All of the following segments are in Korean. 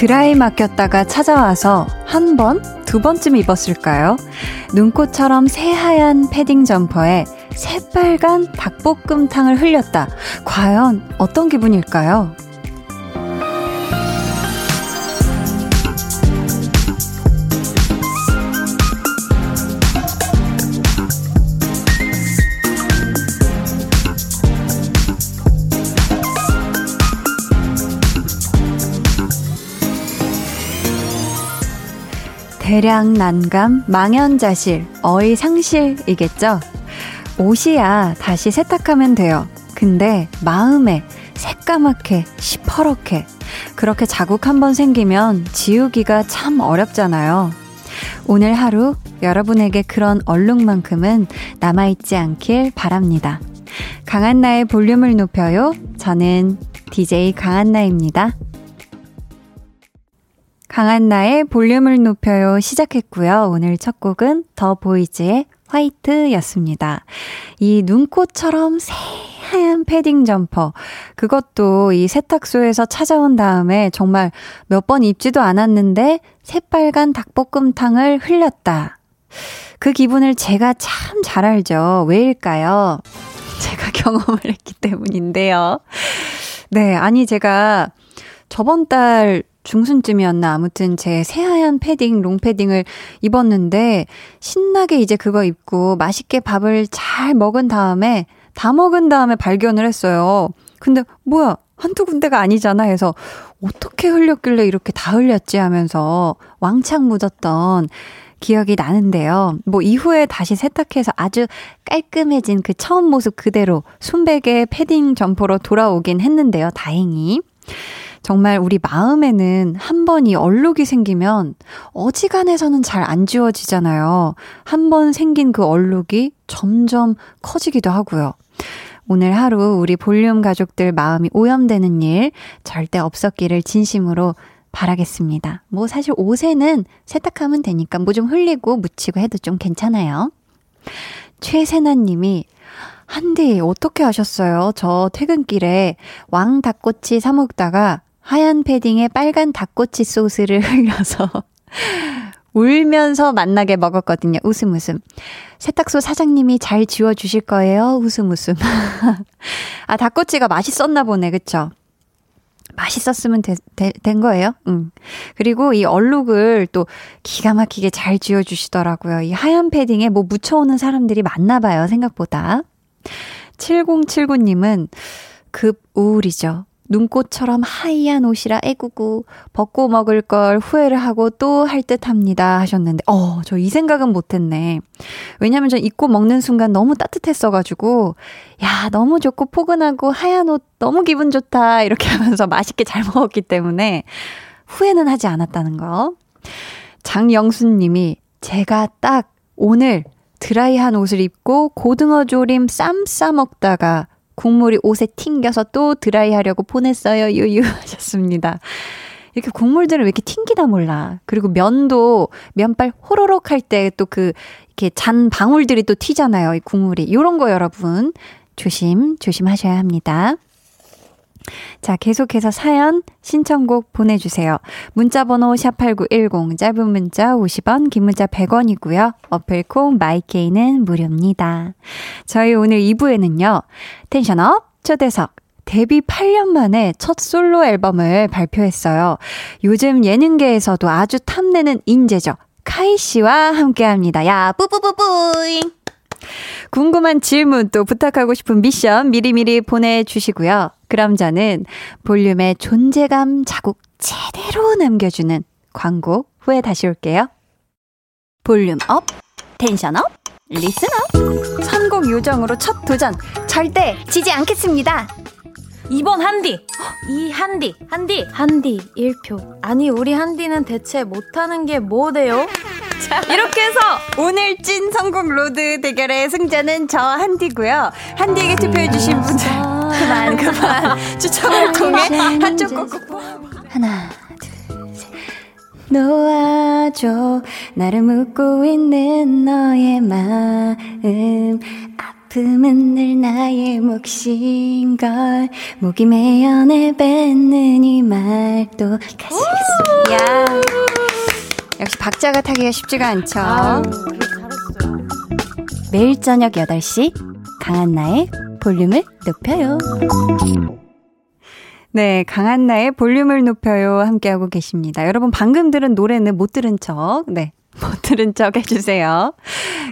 드라이 맡겼다가 찾아와서 한 번, 두 번쯤 입었을까요? 눈꽃처럼 새하얀 패딩 점퍼에 새빨간 닭볶음탕을 흘렸다. 과연 어떤 기분일까요? 대량 난감, 망연자실, 어이상실이겠죠? 옷이야 다시 세탁하면 돼요. 근데 마음에 새까맣게 시퍼렇게 그렇게 자국 한번 생기면 지우기가 참 어렵잖아요. 오늘 하루 여러분에게 그런 얼룩만큼은 남아있지 않길 바랍니다. 강한나의 볼륨을 높여요. 저는 DJ 강한나입니다. 강한나의 볼륨을 높여요 시작했고요. 오늘 첫 곡은 더 보이즈의 화이트였습니다. 이 눈꽃처럼 새하얀 패딩 점퍼. 그것도 이 세탁소에서 찾아온 다음에 정말 몇 번 입지도 않았는데 새빨간 닭볶음탕을 흘렸다. 그 기분을 제가 참 잘 알죠. 왜일까요? 제가 경험을 했기 때문인데요. 네, 아니 제가 저번 달 중순쯤이었나 아무튼 제 새하얀 패딩, 롱패딩을 입었는데 신나게 이제 그거 입고 맛있게 밥을 잘 먹은 다음에 다 먹은 다음에 발견을 했어요. 근데 뭐야 한두 군데가 아니잖아 해서 어떻게 흘렸길래 이렇게 다 흘렸지 하면서 왕창 묻었던 기억이 나는데요. 뭐 이후에 다시 세탁해서 아주 깔끔해진 그 처음 모습 그대로 순백의 패딩 점퍼로 돌아오긴 했는데요. 다행히. 정말 우리 마음에는 한 번이 얼룩이 생기면 어지간해서는 잘 안 지워지잖아요. 한 번 생긴 그 얼룩이 점점 커지기도 하고요. 오늘 하루 우리 볼륨 가족들 마음이 오염되는 일 절대 없었기를 진심으로 바라겠습니다. 뭐 사실 옷에는 세탁하면 되니까 뭐 좀 흘리고 묻히고 해도 좀 괜찮아요. 최세나 님이 한디 어떻게 하셨어요? 저 퇴근길에 왕 닭꼬치 사 먹다가 하얀 패딩에 빨간 닭꼬치 소스를 흘려서 울면서 만나게 먹었거든요. 웃음 웃음. 세탁소 사장님이 잘 지워주실 거예요. 웃음 웃음. 아, 닭꼬치가 맛있었나 보네. 그쵸? 맛있었으면 되, 되, 된 거예요. 응. 그리고 이 얼룩을 또 기가 막히게 잘 지워주시더라고요. 이 하얀 패딩에 뭐 묻혀오는 사람들이 많나 봐요. 생각보다. 7079님은 급 우울이죠. 눈꽃처럼 하얀 옷이라 애구구 벗고 먹을 걸 후회를 하고 또 할 듯 합니다 하셨는데 어, 저 이 생각은 못 했네. 왜냐면 전 입고 먹는 순간 너무 따뜻했어 가지고 야, 너무 좋고 포근하고 하얀 옷 너무 기분 좋다 이렇게 하면서 맛있게 잘 먹었기 때문에 후회는 하지 않았다는 거. 장영순 님이 제가 딱 오늘 드라이한 옷을 입고 고등어 조림 쌈 싸 먹다가 국물이 옷에 튕겨서 또 드라이하려고 보냈어요. 유유 하셨습니다. 이렇게 국물들을 왜 이렇게 튕기다 몰라. 그리고 면도 면발 호로록 할 때 또 그 이렇게 잔 방울들이 또 튀잖아요. 이 국물이. 요런 거 여러분 조심 조심하셔야 합니다. 자, 계속해서 사연, 신청곡 보내주세요. 문자번호 샵8910, 짧은 문자 50원, 긴 문자 100원이고요. 어플콩 마이케이는 무료입니다. 저희 오늘 2부에는요, 텐션업, 초대석, 데뷔 8년 만에 첫 솔로 앨범을 발표했어요. 요즘 예능계에서도 아주 탐내는 인재죠. 카이 씨와 함께 합니다. 야, 뿌뿌뿌뿌잉! 궁금한 질문 또 부탁하고 싶은 미션 미리미리 보내주시고요. 그럼 저는 볼륨의 존재감 자국 제대로 남겨주는 광고 후에 다시 올게요. Volume up, tension up, Listen up. 선곡 요정으로 첫 도전 절대 지지 않겠습니다. 2번 한디. 이 한디. 한디. 한디 1표. 아니 우리 한디는 대체 못하는 게 뭐대요? 자, 이렇게 해서 오늘 찐 성공 road 대결의 승자는 저 한디고요. 한디에게 투표해 주신 분들 그만 그만. 추첨을 통해 한쪽 꼭꼭 하나 둘셋. 놓아줘. 나를 묻고 있는 너의 마음. 아픔은 늘 나의 몫인 걸. 목이 메어 내뱉는 이 말도 가시겠습니다. 야 역시 박자가 타기가 쉽지가 않죠. 아유, 매일 저녁 8시 강한나의 볼륨을 높여요. 네, 강한나의 볼륨을 높여요. 함께하고 계십니다. 여러분, 방금 들은 노래는 못 들은 척, 네, 못 들은 척 해주세요.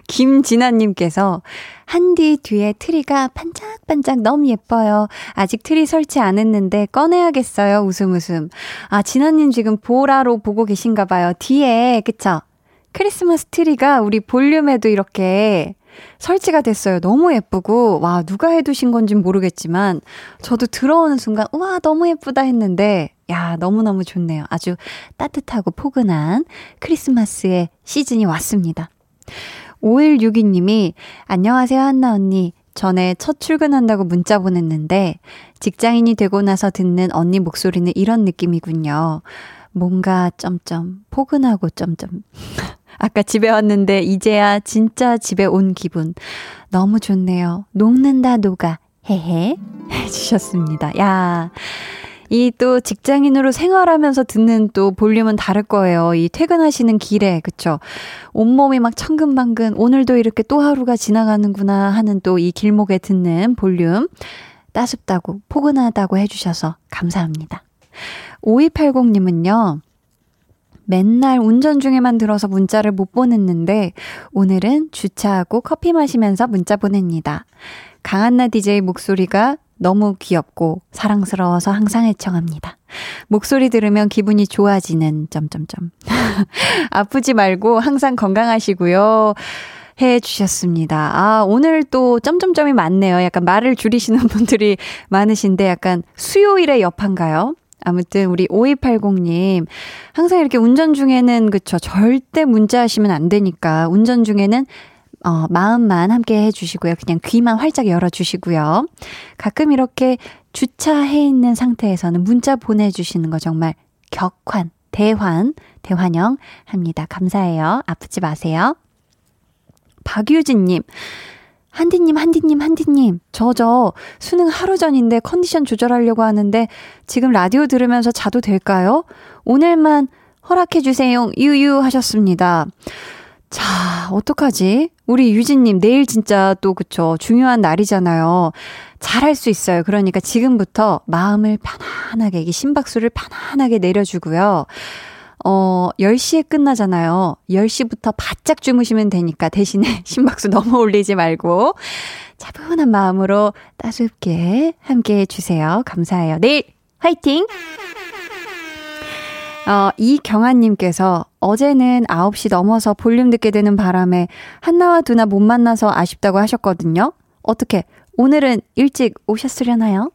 김진아님께서, 한디 뒤에 트리가 반짝반짝 너무 예뻐요. 아직 트리 설치 안 했는데 꺼내야겠어요. 웃음 웃음. 아, 진아님 지금 보라로 보고 계신가 봐요. 뒤에, 그쵸? 크리스마스 트리가 우리 볼륨에도 이렇게 설치가 됐어요. 너무 예쁘고, 와, 누가 해두신 건지 모르겠지만, 저도 들어오는 순간, 우와, 너무 예쁘다 했는데, 야, 너무너무 좋네요. 아주 따뜻하고 포근한 크리스마스의 시즌이 왔습니다. 5162님이, 안녕하세요, 한나 언니. 전에 첫 출근한다고 문자 보냈는데, 직장인이 되고 나서 듣는 언니 목소리는 이런 느낌이군요. 뭔가 점점 포근하고 점점 아까 집에 왔는데 이제야 진짜 집에 온 기분. 너무 좋네요. 녹는다 녹아. 헤헤. 해주셨습니다. 야. 이 또 직장인으로 생활하면서 듣는 또 볼륨은 다를 거예요. 이 퇴근하시는 길에, 그쵸? 온몸이 막 천근만근, 오늘도 이렇게 또 하루가 지나가는구나 하는 또 이 길목에 듣는 볼륨. 따숩다고, 포근하다고 해주셔서 감사합니다. 5280님은요, 맨날 운전 중에만 들어서 문자를 못 보냈는데 오늘은 주차하고 커피 마시면서 문자 보냅니다. 강한나 DJ 목소리가 너무 귀엽고 사랑스러워서 항상 애청합니다. 목소리 들으면 기분이 좋아지는 점점점. 아프지 말고 항상 건강하시고요. 해 주셨습니다. 아, 오늘 또 점점점이 많네요. 약간 말을 줄이시는 분들이 많으신데 약간 수요일의 여판가요? 아무튼 우리 5280님 항상 이렇게 운전 중에는 그쵸 절대 문자 하시면 안 되니까 운전 중에는 어, 마음만 함께 해주시고요. 그냥 귀만 활짝 열어주시고요. 가끔 이렇게 주차해 있는 상태에서는 문자 보내주시는 거 정말 격환, 대환, 대환영 합니다. 감사해요. 아프지 마세요. 박유진님, 한디님, 한디님, 한디님, 저, 저, 수능 하루 전인데 컨디션 조절하려고 하는데 지금 라디오 들으면서 자도 될까요? 오늘만 허락해주세요. 유유 하셨습니다. 자, 어떡하지? 우리 유진님, 내일 진짜 또, 그쵸. 중요한 날이잖아요. 잘할 수 있어요. 그러니까 지금부터 마음을 편안하게, 이 심박수를 편안하게 내려주고요. 어, 10시에 끝나잖아요. 10시부터 바짝 주무시면 되니까 대신에 심박수 너무 올리지 말고 차분한 마음으로 따숩게 함께 해주세요. 감사해요. 내일 화이팅! 어, 이경아님께서 어제는 9시 넘어서 볼륨 듣게 되는 바람에 한나와 두나 못 만나서 아쉽다고 하셨거든요. 어떻게, 오늘은 일찍 오셨으려나요?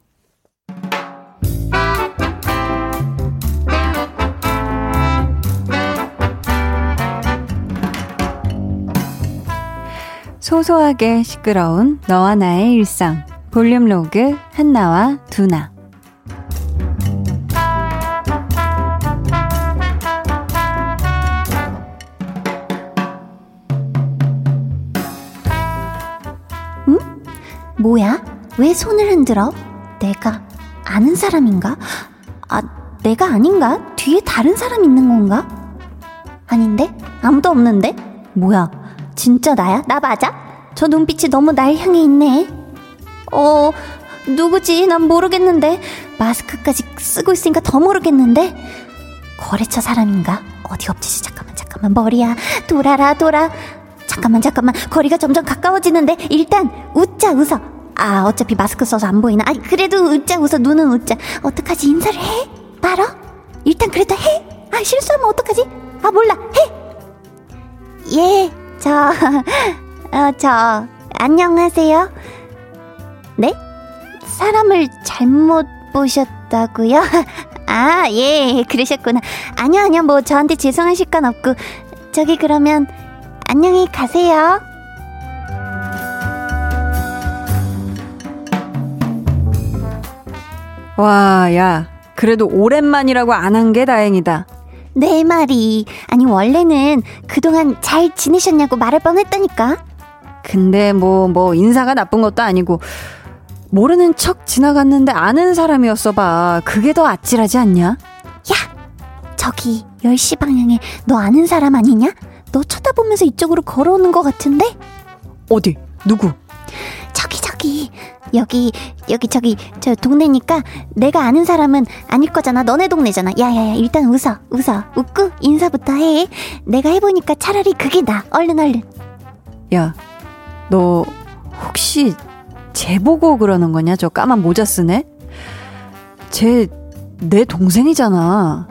소소하게 시끄러운 너와 나의 일상 볼륨 로그 한나와 두나 응? 뭐야? 왜 손을 흔들어? 내가 아는 사람인가? 아, 내가 아닌가? 뒤에 다른 사람 있는 건가? 아닌데? 아무도 없는데? 뭐야? 진짜 나야? 나 맞아? 저 눈빛이 너무 날 향해 있네. 어, 누구지? 난 모르겠는데. 마스크까지 쓰고 있으니까 더 모르겠는데. 거래처 사람인가? 어디 없지? 잠깐만, 잠깐만. 머리야. 돌아라, 돌아. 잠깐만, 잠깐만. 거리가 점점 가까워지는데. 일단, 웃자, 웃어. 아, 어차피 마스크 써서 안 보이나? 아, 그래도 웃자, 웃어. 눈은 웃자. 어떡하지? 인사를 해? 말어? 일단 그래도 해? 아, 실수하면 어떡하지? 아, 몰라. 해! 예. 저, 어, 저, 안녕하세요. 네? 사람을 잘못 보셨다고요? 아, 예, 그러셨구나. 아니요, 아니요, 뭐, 저한테 죄송하실 건 없고. 저기, 그러면, 안녕히 가세요. 와, 야, 그래도 오랜만이라고 안 한 게 다행이다. 네 말이. 아니, 원래는 그동안 잘 지내셨냐고 말할 뻔 했다니까. 근데 뭐, 뭐, 인사가 나쁜 것도 아니고, 모르는 척 지나갔는데 아는 사람이었어 봐. 그게 더 아찔하지 않냐? 야! 저기, 10시 방향에 너 아는 사람 아니냐? 너 쳐다보면서 이쪽으로 걸어오는 것 같은데? 어디? 누구? 저기, 저기. 여기, 여기, 저기, 저 동네니까 내가 아는 사람은 아닐 거잖아. 너네 동네잖아. 야 야 야, 일단 웃어. 웃어. 웃고 인사부터 해. 내가 해보니까 차라리 그게 나. 얼른, 얼른. 야, 너 혹시 쟤 보고 그러는 거냐? 저 까만 모자 쓰네? 쟤 내 동생이잖아.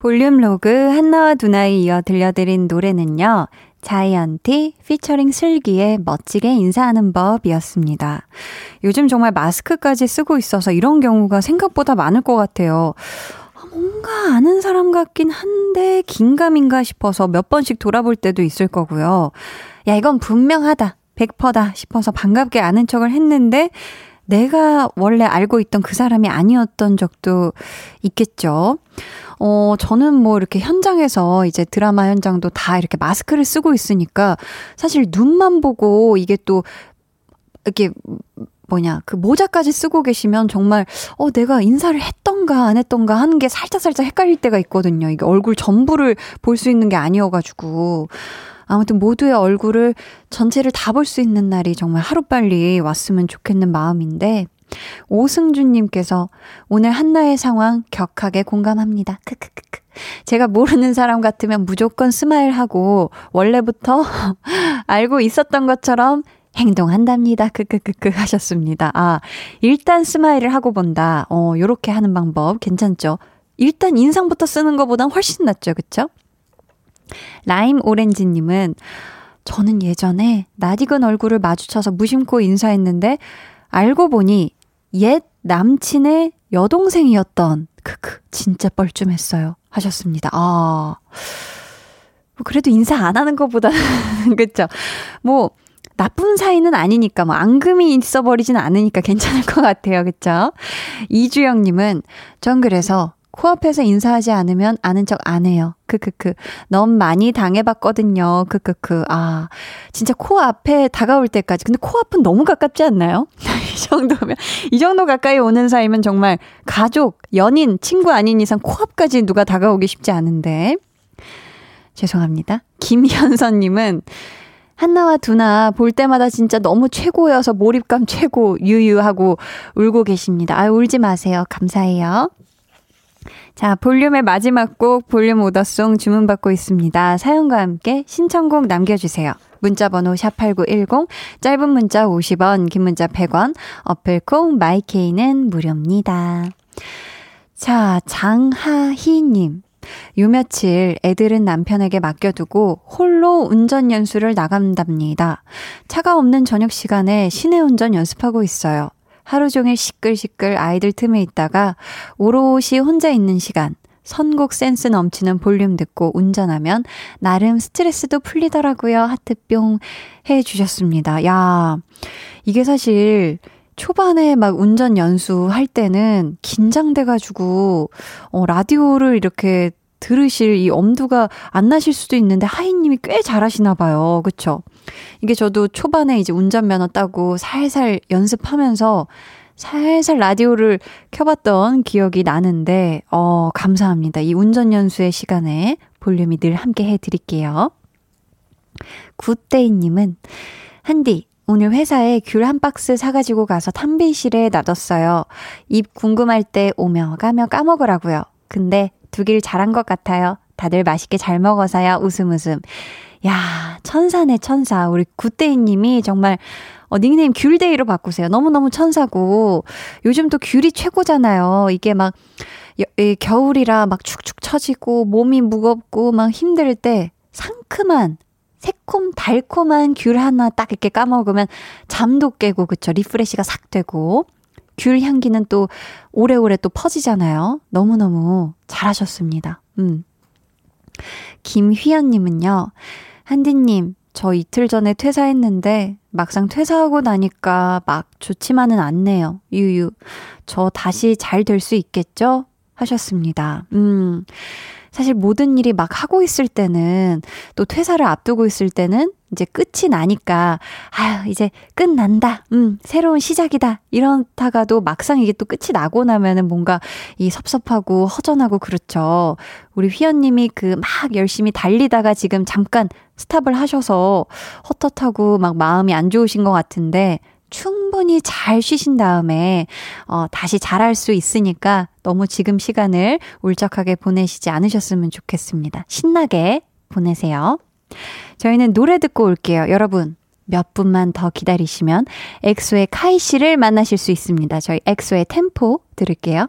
볼륨 로그 한나와 두나에 이어 들려드린 노래는요. 자이언티 피처링 슬기의 멋지게 인사하는 법이었습니다. 요즘 정말 마스크까지 쓰고 있어서 이런 경우가 생각보다 많을 것 같아요. 뭔가 아는 사람 같긴 한데 긴가민가 싶어서 몇 번씩 돌아볼 때도 있을 거고요. 야, 이건 분명하다. 100%다 싶어서 반갑게 아는 척을 했는데 내가 원래 알고 있던 그 사람이 아니었던 적도 있겠죠. 어, 저는 뭐 이렇게 현장에서 이제 드라마 현장도 다 이렇게 마스크를 쓰고 있으니까 사실 눈만 보고 이게 또 이렇게 뭐냐, 그 모자까지 쓰고 계시면 정말, 어, 내가 인사를 했던가 안 했던가 하는 게 살짝 살짝 헷갈릴 때가 있거든요. 이게 얼굴 전부를 볼 수 있는 게 아니어가지고. 아무튼 모두의 얼굴을 전체를 다 볼 수 있는 날이 정말 하루빨리 왔으면 좋겠는 마음인데, 오승준님께서 오늘 한나의 상황 격하게 공감합니다. 크크크크. 제가 모르는 사람 같으면 무조건 smile하고 원래부터 알고 있었던 것처럼 행동한답니다. 크크크크 하셨습니다. 아, 일단 smile을 하고 본다. 어, 요렇게 하는 방법 괜찮죠? 일단 인상부터 쓰는 것보단 훨씬 낫죠. 그쵸? 라임 오렌지님은 저는 예전에 낯익은 얼굴을 마주쳐서 무심코 인사했는데 알고 보니 옛 남친의 여동생이었던 크크 진짜 뻘쭘했어요 하셨습니다. 아 그래도 인사 안 하는 것보다는 그쵸? 뭐 나쁜 사이는 아니니까 뭐 앙금이 있어버리진 않으니까 괜찮을 것 같아요. 그쵸? 이주영님은 전 그래서 코앞에서 인사하지 않으면 아는 척 안 해요. 크크크. 너무 많이 당해봤거든요. 크크크. 아, 진짜 코앞에 다가올 때까지. 근데 코앞은 너무 가깝지 않나요? 이 정도면, 이 정도 가까이 오는 사이면 정말 가족, 연인, 친구 아닌 이상 코앞까지 누가 다가오기 쉽지 않은데. 죄송합니다. 김현선님은 한나와 두나 볼 때마다 진짜 너무 최고여서 몰입감 최고 유유하고 울고 계십니다. 아, 울지 마세요. 감사해요. 자, 볼륨의 마지막 곡 볼륨 오더송 주문받고 있습니다. 사연과 함께 신청곡 남겨주세요. 문자번호 샵8910, 짧은 문자 50원, 긴 문자 100원, 어플콩 마이케이는 무료입니다. 자, 장하희님. 요 며칠 애들은 남편에게 맡겨두고 홀로 운전 연수를 나간답니다. 차가 없는 저녁 시간에 시내 운전 연습하고 있어요. 하루 종일 시끌시끌 아이들 틈에 있다가 오롯이 혼자 있는 시간, 선곡 센스 넘치는 볼륨 듣고 운전하면 나름 스트레스도 풀리더라고요. 하트뿅 해 주셨습니다. 야, 이게 사실 초반에 막 운전 연수할 때는 긴장돼가지고, 어, 라디오를 이렇게 들으실 이 엄두가 안 나실 수도 있는데 하이님이 꽤 잘하시나 봐요. 그쵸? 이게 저도 초반에 이제 운전면허 따고 살살 연습하면서 살살 라디오를 켜봤던 기억이 나는데, 어, 감사합니다. 이 운전 연수의 시간에 볼륨이 늘 함께 해드릴게요. 굿데이님은, 한디, 오늘 회사에 귤 한 박스 사가지고 가서 탕비실에 놔뒀어요. 입 궁금할 때 오며 가며 까먹으라고요. 근데 두길 잘한 것 같아요. 다들 맛있게 잘 먹어서요. 웃음 웃음. 야, 천사네, 천사. 우리 굿데이 님이 정말, 어, 닉네임 귤데이로 바꾸세요. 너무너무 천사고, 요즘 또 귤이 최고잖아요. 이게 막, 여, 이, 겨울이라 막 축축 처지고, 몸이 무겁고, 막 힘들 때, 상큼한, 새콤, 달콤한 귤 하나 딱 이렇게 까먹으면 잠도 깨고, 그쵸. refresh가 싹 되고, 귤 향기는 또 오래오래 또 퍼지잖아요. 너무너무 잘하셨습니다. 음. 김휘연님은요, 한디님, 저 이틀 전에 퇴사했는데 막상 퇴사하고 나니까 막 좋지만은 않네요. 유유. 저 다시 잘 될 수 있겠죠? 하셨습니다. 음. 사실 모든 일이 막 하고 있을 때는 또 퇴사를 앞두고 있을 때는 이제 끝이 나니까 아유 이제 끝난다. 음 새로운 시작이다. 이런다가도 막상 이게 또 끝이 나고 나면은 뭔가 이 섭섭하고 허전하고 그렇죠. 우리 휘연님이 그 막 열심히 달리다가 지금 잠깐 스탑을 하셔서 헛헛하고 막 마음이 안 좋으신 것 같은데 충분히 잘 쉬신 다음에 어, 다시 잘할 수 있으니까 너무 지금 시간을 울적하게 보내시지 않으셨으면 좋겠습니다. 신나게 보내세요. 저희는 노래 듣고 올게요. 여러분, 몇 분만 더 기다리시면 엑소의 카이 씨를 만나실 수 있습니다. 저희 엑소의 템포 들을게요.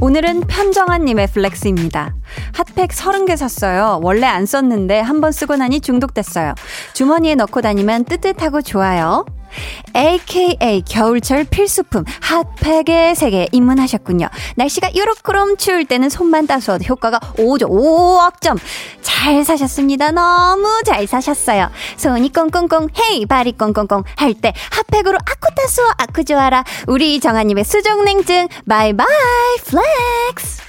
오늘은 편정한님의 flex입니다. 핫팩 30개 샀어요. 원래 안 썼는데 한번 쓰고 나니 중독됐어요. 주머니에 넣고 다니면 뜨뜻하고 좋아요. AKA 겨울철 필수품 핫팩의 세계 입문하셨군요. 날씨가 요렇게럼 추울 때는 손만 따스워도 효과가 5조 5억 점. 잘 사셨습니다. 너무 잘 사셨어요. 손이 꽁꽁꽁 헤이 발이 꽁꽁꽁 할 때 핫팩으로 아쿠 따스워 아쿠 좋아라. 우리 정아님의 수족냉증 바이바이 Flex.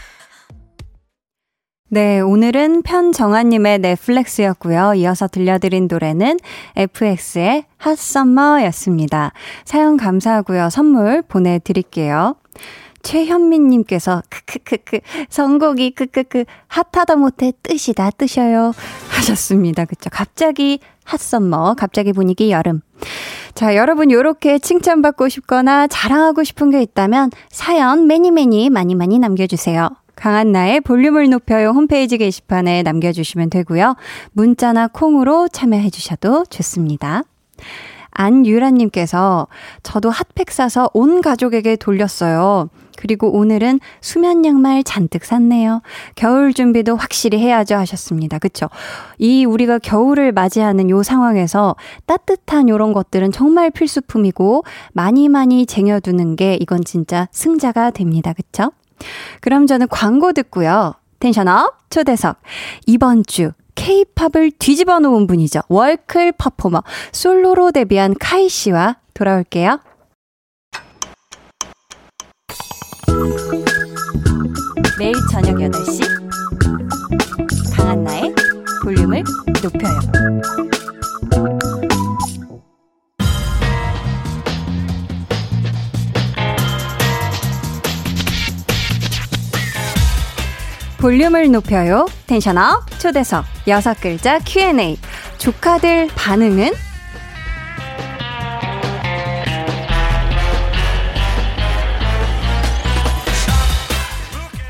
네, 오늘은 편정아님의 네, flex였고요. 이어서 들려드린 노래는 FX의 Hot Summer였습니다. 사연 감사하고요. 선물 보내드릴게요. 최현민님께서 크크크크 선곡이 크크크 hot하다 못해 뜨시다 뜨셔요 하셨습니다. 그쵸? 갑자기 Hot Summer, 갑자기 분위기 여름. 자, 여러분 요렇게 칭찬받고 싶거나 자랑하고 싶은 게 있다면 사연 many many 많이 많이 남겨주세요. 강한나의 볼륨을 높여요 홈페이지 게시판에 남겨주시면 되고요. 문자나 콩으로 참여해 주셔도 좋습니다. 안유라님께서 저도 핫팩 사서 온 가족에게 돌렸어요. 그리고 오늘은 수면 양말 잔뜩 샀네요. 겨울 준비도 확실히 해야죠 하셨습니다. 그쵸? 이 우리가 겨울을 맞이하는 요 상황에서 따뜻한 요런 것들은 정말 필수품이고 많이 많이 쟁여두는 게 이건 진짜 승자가 됩니다. 그쵸? 그럼 저는 광고 듣고요. 텐션업 초대석. 이번 주 케이팝을 뒤집어 놓은 분이죠. 월클 퍼포머 솔로로 데뷔한 카이 씨와 돌아올게요. 매일 저녁 8시 강한나의 볼륨을 높여요. 볼륨을 높여요. 텐션업 초대석 여섯 글자 Q&A 조카들 반응은?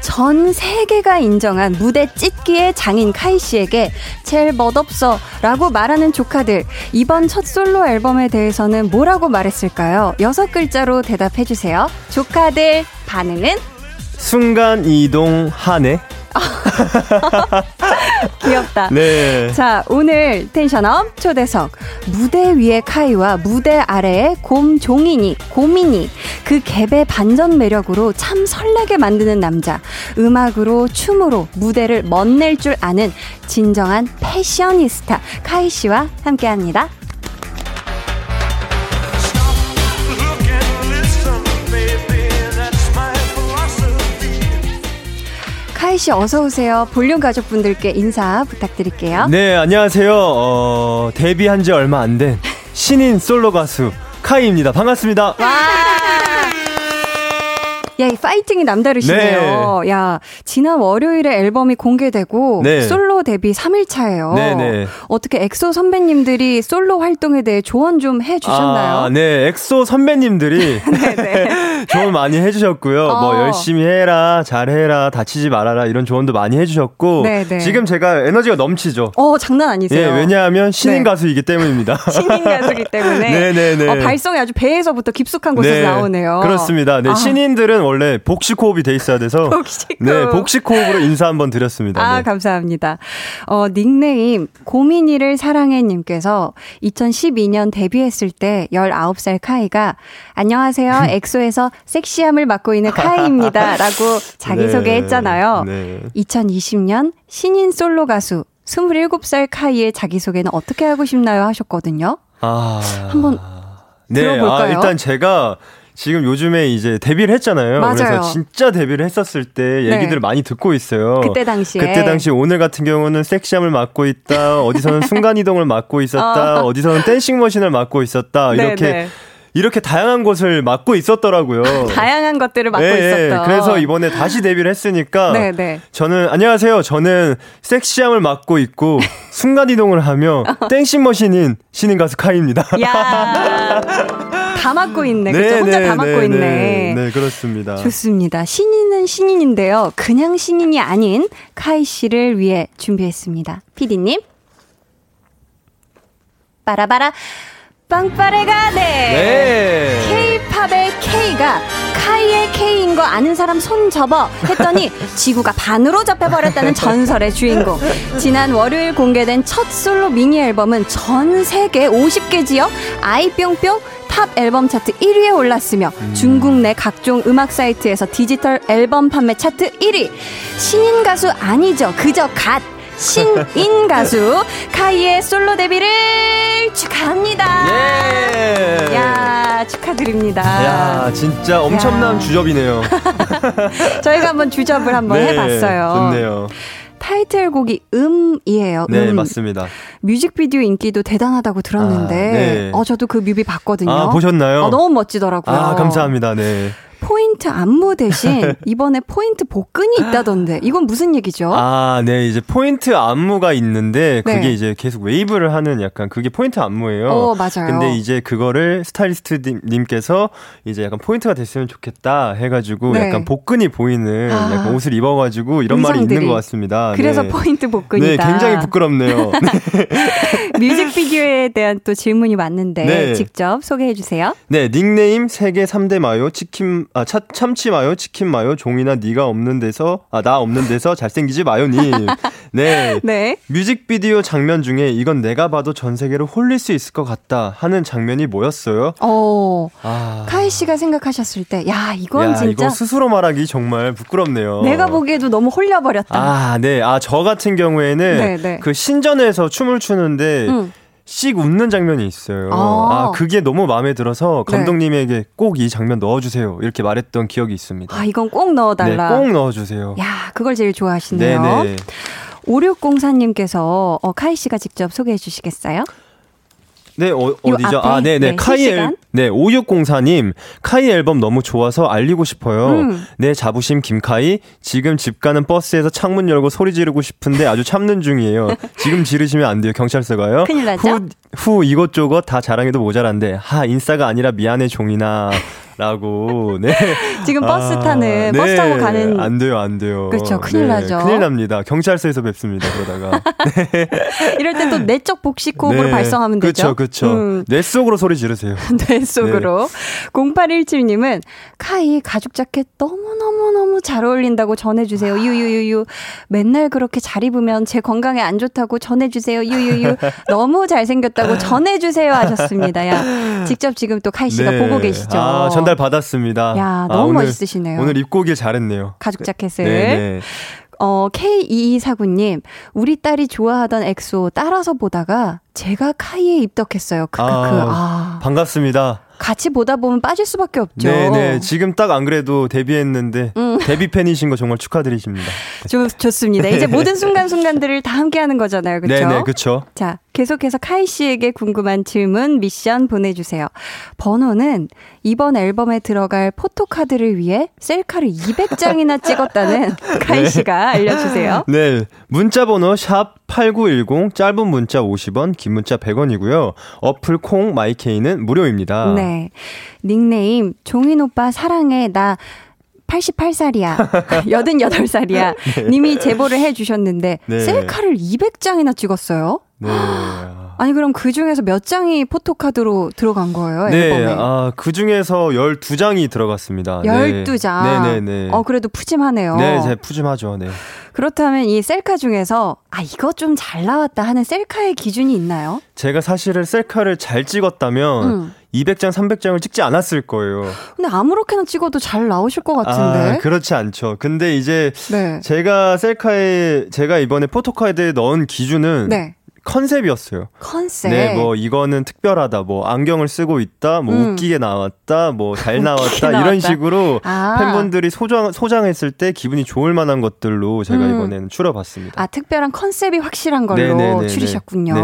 전 세계가 인정한 무대 찢기의 장인 카이 씨에게 제일 멋없어 라고 말하는 조카들. 이번 첫 솔로 앨범에 대해서는 뭐라고 말했을까요? 여섯 글자로 대답해주세요. 조카들 반응은? 순간 이동하네. 귀엽다. 네. 자, 오늘 텐션업 초대석. 무대 위에 카이와 무대 아래에 곰 종이니, 곰이니. 그 갭의 반전 매력으로 참 설레게 만드는 남자. 음악으로, 춤으로 무대를 멋낼 줄 아는 진정한 패셔니스타 카이 씨와 함께 합니다. 씨 어서 오세요. 볼륨 가족분들께 인사 부탁드릴게요. 네, 안녕하세요. 어, 데뷔한 지 얼마 안 된 신인 솔로 가수 카이입니다. 반갑습니다. 와! 야, 이 파이팅이 남다르시네요. 네. 야, 지난 월요일에 앨범이 공개되고 네. 솔로 데뷔 3일 차예요. 네, 네. 어떻게 엑소 선배님들이 솔로 활동에 대해 조언 좀 해 주셨나요? 아, 네. 엑소 선배님들이 조언 많이 해주셨고요. 어. 뭐 열심히 해라, 잘해라, 다치지 말아라 이런 조언도 많이 해주셨고 네, 네. 지금 제가 에너지가 넘치죠. 어, 장난 아니세요. 예, 왜냐하면 신인 네. 가수이기 때문입니다. 신인 가수기 때문에 네, 네, 네. 어, 발성이 아주 배에서부터 깊숙한 곳에서 나오네요. 그렇습니다. 네, 아. 신인들은 원래 복식 호흡이 돼 있어야 돼서 복식 네, 호흡. 복식 호흡으로 인사 한번 드렸습니다. 아, 네. 감사합니다. 어, 닉네임, 고민이를 사랑해님께서 2012년 데뷔했을 때 19살 카이가 안녕하세요. 엑소에서 섹시함을 맡고 있는 카이입니다. 라고 자기소개 네, 했잖아요. 네. 2020년 신인 솔로 가수 27살 카이의 자기소개는 어떻게 하고 싶나요? 하셨거든요. 아. 한번 네, 들어볼까요? 아, 일단 제가 지금 요즘에 이제 데뷔를 했잖아요. 맞아요. 그래서 진짜 데뷔를 했었을 때 네. 얘기들을 많이 듣고 있어요. 그때 당시에. 그때 당시 오늘 같은 경우는 섹시함을 맡고 있다. 어디서는 순간 이동을 맡고 있었다. 어. 디서는 댄싱 머신을 맡고 있었다. 네, 이렇게 네. 이렇게 다양한 곳을 맡고 있었더라고요. 다양한 것들을 맡고 예, 예. 있었던. 그래서 이번에 다시 데뷔를 했으니까 네, 네. 저는 안녕하세요. 저는 섹시함을 맡고 있고 순간 이동을 하며 댄싱 머신인 신인 가수 카이입니다. 야. 다 맡고 있네. 그죠? 혼자 다 맡고 있네. 네, 네, 그렇습니다. 좋습니다. 신인은 신인인데요. 그냥 신인이 아닌 카이 씨를 위해 준비했습니다. 피디님. 빠라바라 빵빠레가 네. 네. K-팝의 K가 카이의 K인 거 아는 사람 손 접어 했더니 지구가 반으로 접혀버렸다는 전설의 주인공. 지난 월요일 공개된 첫 솔로 미니 앨범은 전 세계 50개 지역 아이뿅뿅 top 앨범 차트 1위에 올랐으며 중국 내 각종 음악 사이트에서 디지털 앨범 판매 차트 1위. 신인 가수 아니죠. 그저 God. 신인 가수 카이의 솔로 데뷔를 축하합니다. 예. 야 축하드립니다. 야, 진짜 엄청난 야. 주접이네요. 저희가 한번 주접을 한번 네, 해봤어요. 좋네요. 타이틀곡이 음이에요. 네, 음. 맞습니다. 뮤직비디오 인기도 대단하다고 들었는데, 아, 네. 어 저도 그 뮤비 봤거든요. 아, 보셨나요? 어, 너무 멋지더라고요. 아, 감사합니다. 네. 포인트 안무 대신 이번에 포인트 복근이 있다던데 이건 무슨 얘기죠? 아, 네. 이제 포인트 안무가 있는데 그게 네. 이제 계속 웨이브를 하는 약간 그게 포인트 안무예요. 어, 맞아요. 근데 이제 그거를 스타일리스트 님- 님께서 이제 약간 포인트가 됐으면 좋겠다 해가지고 네. 약간 복근이 보이는 아. 약간 옷을 입어가지고 이런 말이 의상들이. 있는 것 같습니다. 그래서 네. 포인트 복근이다. 네, 굉장히 부끄럽네요. 뮤직비디오에 대한 또 질문이 왔는데 네. 직접 소개해 주세요. 네, 닉네임 세계 3대 마요 치킨 아 차, 참치 마요 치킨 마요 종인아 네가 없는 데서 아 나 없는 데서 잘생기지 마요님. 네. 네. 뮤직비디오 장면 중에 이건 내가 봐도 전 세계를 홀릴 수 있을 것 같다 하는 장면이 뭐였어요? 어, 아. 카이 씨가 생각하셨을 때, 야 이건 야, 진짜 이거 스스로 말하기 정말 부끄럽네요. 내가 보기에도 너무 홀려버렸다. 아, 네. 아, 저 같은 경우에는 네, 네. 그 신전에서 춤을 추는데 응. 씩 웃는 장면이 있어요. 아. 아, 그게 너무 마음에 들어서 네. 감독님에게 꼭이 장면 넣어주세요. 이렇게 말했던 기억이 있습니다. 아, 이건 꼭 넣어달라. 네, 꼭 넣어주세요. 야, 그걸 제일 좋아하시네요. 네네. 5604님께서 어, 카이 씨가 직접 소개해 주시겠어요? 네, 어? 앞에, 아, 네네. 네, 카이 실시간. 앨, 네, 5604님. 카이 앨범 너무 좋아서 알리고 싶어요. 음. 네, 자부심 김카이. 지금 집 가는 버스에서 창문 열고 소리 지르고 싶은데 아주 참는 중이에요. 지금 지르시면 안 돼요. 경찰서 가요. 큰일 나죠? 후, 후 이것저것 다 자랑해도 모자란데. 하, 인싸가 아니라 미안해 종인아. 라고, 네. 지금 버스 아, 타는, 버스 네. 타고 가는. 안 돼요, 안 돼요. 그렇죠, 큰일 나죠. 큰일 납니다. 경찰서에서 뵙습니다, 그러다가. 이럴 때 또 내적 복식 호흡으로 발성하면 되죠. 그렇죠, 그렇죠. 음, 뇌 속으로 소리 지르세요. 뇌 속으로. 0817님은 카이 가죽 자켓 너무너무너무 잘 어울린다고 전해주세요. 유유유유. 맨날 그렇게 잘 입으면 제 건강에 안 좋다고 전해주세요. 유유유. 너무 잘생겼다고 전해주세요. 하셨습니다. 야, 직접 지금 또 카이 씨가 네. 보고 계시죠. 아, 전달 받았습니다. 야, 아, 너무 오늘, 멋있으시네요. 오늘 입고 오길 잘했네요. 가죽 자켓을. 네네. 어, K2249님, 우리 딸이 좋아하던 엑소 따라서 보다가 제가 카이에 입덕했어요. 크크크. 아, 아, 반갑습니다. 같이 보다 보면 빠질 수밖에 없죠. 네네. 지금 딱 안 그래도 데뷔했는데 음. 데뷔 팬이신 거 정말 축하드리십니다. 좋, 좋습니다. 이제 모든 순간순간들을 다 함께 하는 거잖아요. 그렇죠? 네네, 그쵸. 자, 계속해서 카이 씨에게 궁금한 질문, 미션 보내주세요. 번호는 이번 앨범에 들어갈 포토카드를 위해 셀카를 200장이나 찍었다는 카이 네. 씨가 알려주세요. 네. 문자번호 샵8910, 짧은 문자 50원, 긴 문자 100원이고요. 어플 콩 마이케이는 무료입니다. 네. 닉네임, 종인 오빠 사랑해, 나 88살이야. 88살이야. 네. 님이 제보를 해 주셨는데 네. 셀카를 200장이나 찍었어요. 네. 아니 그럼 그 중에서 몇 장이 포토카드로 들어간 거예요? 네, 앨범에? 아, 그 중에서 12장이 들어갔습니다. 12장. 네, 네, 네. 어, 그래도 푸짐하네요. 네, 제 푸짐하죠. 네. 그렇다면 이 셀카 중에서 아, 이거 좀 잘 나왔다 하는 셀카의 기준이 있나요? 제가 사실은 셀카를 잘 찍었다면 음. 200장, 300장을 찍지 않았을 거예요. 근데 아무렇게나 찍어도 잘 나오실 것 같은데. 아, 그렇지 않죠. 근데 이제 네. 제가 셀카에 제가 이번에 포토카드에 넣은 기준은 네. 컨셉이었어요. 컨셉. 네, 뭐 이거는 특별하다. 뭐 안경을 쓰고 있다. 뭐 음. 웃기게 나왔다. 뭐 잘 나왔다. 이런 식으로 아. 팬분들이 소장 소장했을 때 기분이 좋을 만한 것들로 제가 음. 이번에는 추려봤습니다. 아, 특별한 컨셉이 확실한 걸로 네네네네. 추리셨군요. 네.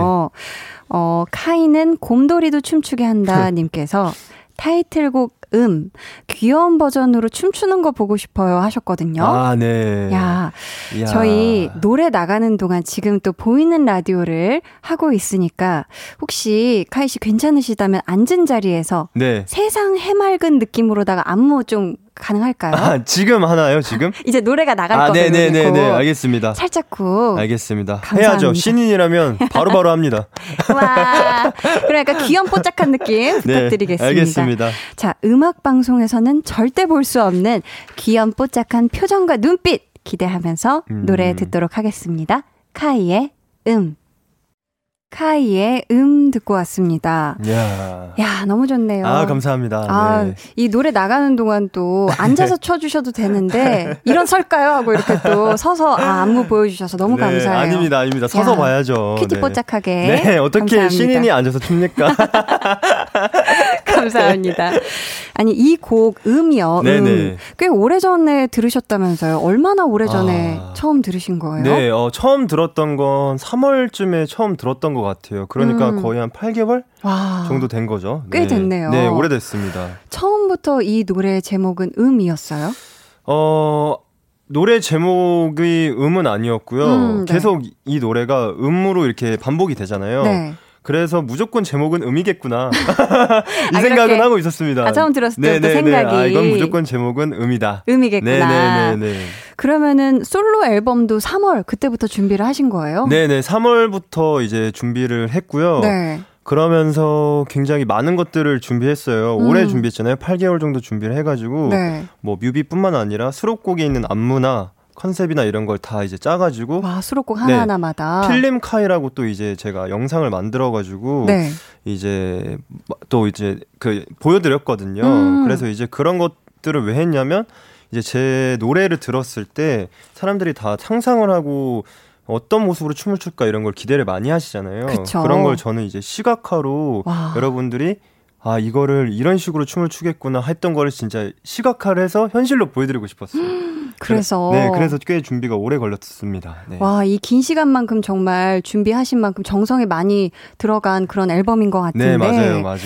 어, 카이는 곰돌이도 춤추게 한다 님께서 타이틀곡 음 귀여운 버전으로 춤추는 거 보고 싶어요 하셨거든요. 아, 네. 야, 야. 저희 노래 나가는 동안 지금 또 보이는 라디오를 하고 있으니까 혹시 카이 씨 괜찮으시다면 앉은 자리에서 네. 세상 해맑은 느낌으로다가 안무 좀 가능할까요? 아, 지금 하나요, 지금? 이제 노래가 나갈 아, 거예요. 네네네네, 알겠습니다. 살짝쿵. 알겠습니다. 감사합니다. 해야죠. 신인이라면 바로바로 바로 합니다. 와, 그러니까 귀염 뽀짝한 느낌 네, 부탁드리겠습니다. 알겠습니다. 자, 음악 방송에서는 절대 볼 수 없는 귀염 뽀짝한 표정과 눈빛 기대하면서 음. 노래 듣도록 하겠습니다. 카이의 음. 카이의 음 듣고 왔습니다. 야, 야 너무 좋네요. 아 감사합니다. 아, 네. 이 노래 나가는 동안 또 앉아서 쳐주셔도 되는데 이런 설까요 하고 이렇게 또 서서 아, 안무 보여주셔서 너무 네, 감사해요. 아닙니다, 아닙니다. 서서 야, 봐야죠. 뽀짝하게. 네, 네 어떻게 감사합니다. 신인이 앉아서 춥니까? 감사합니다. 아니 이 곡 음이요. 음, 꽤 오래 전에 들으셨다면서요? 얼마나 오래 전에 아... 처음 들으신 거예요? 네, 어, 처음 들었던 건 3월쯤에 처음 들었던 것 같아요. 그러니까 음. 거의 한 8개월 와. 정도 된 거죠. 꽤 네. 됐네요. 네, 오래됐습니다. 처음부터 이 노래 제목은 음이었어요? 어, 노래 제목이 음은 아니었고요. 음, 네. 계속 이 노래가 음으로 이렇게 반복이 되잖아요. 네. 그래서 무조건 제목은 음이겠구나. 이 아, 생각은 하고 있었습니다. 아, 처음 들었을 때부터 생각이. 아, 이건 무조건 제목은 음이다. 음이겠구나. 네네네. 그러면은 솔로 앨범도 3월 그때부터 준비를 하신 거예요? 네네. 3월부터 이제 준비를 했고요. 네. 그러면서 굉장히 많은 것들을 준비했어요. 음. 오래 준비했잖아요. 8개월 정도 준비를 해가지고 네. 뭐 뮤비뿐만 아니라 수록곡에 있는 안무나 컨셉이나 이런 걸 다 이제 짜가지고 와 수록곡 하나 하나마다 네, 필름 카이라고 또 이제 제가 영상을 만들어가지고 네. 이제 또 이제 그 보여드렸거든요. 음. 그래서 이제 그런 것들을 왜 했냐면 이제 제 노래를 들었을 때 사람들이 다 상상을 하고 어떤 모습으로 춤을 출까 이런 걸 기대를 많이 하시잖아요. 그쵸. 그런 걸 저는 이제 시각화로 와. 여러분들이 아 이거를 이런 식으로 춤을 추겠구나 했던 거를 진짜 시각화를 해서 현실로 보여드리고 싶었어요. 그래서 네, 그래서 꽤 준비가 오래 걸렸습니다. 네. 와, 이 긴 시간만큼 정말 준비하신 만큼 정성이 많이 들어간 그런 앨범인 것 같은데. 네, 맞아요, 맞아요.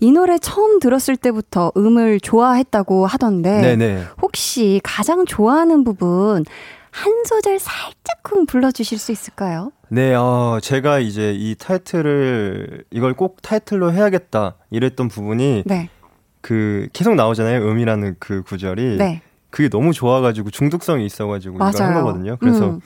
이 노래 처음 들었을 때부터 음을 좋아했다고 하던데. 네, 네. 혹시 가장 좋아하는 부분 한 소절 살짝쿵 불러주실 수 있을까요? 네, 어, 제가 이제 이 타이틀을 이걸 꼭 타이틀로 해야겠다 이랬던 부분이 네. 그 계속 나오잖아요. 음이라는 그 구절이 네. 그게 너무 좋아가지고 중독성이 있어가지고 맞아요. 이걸 한 거거든요. 그래서 음.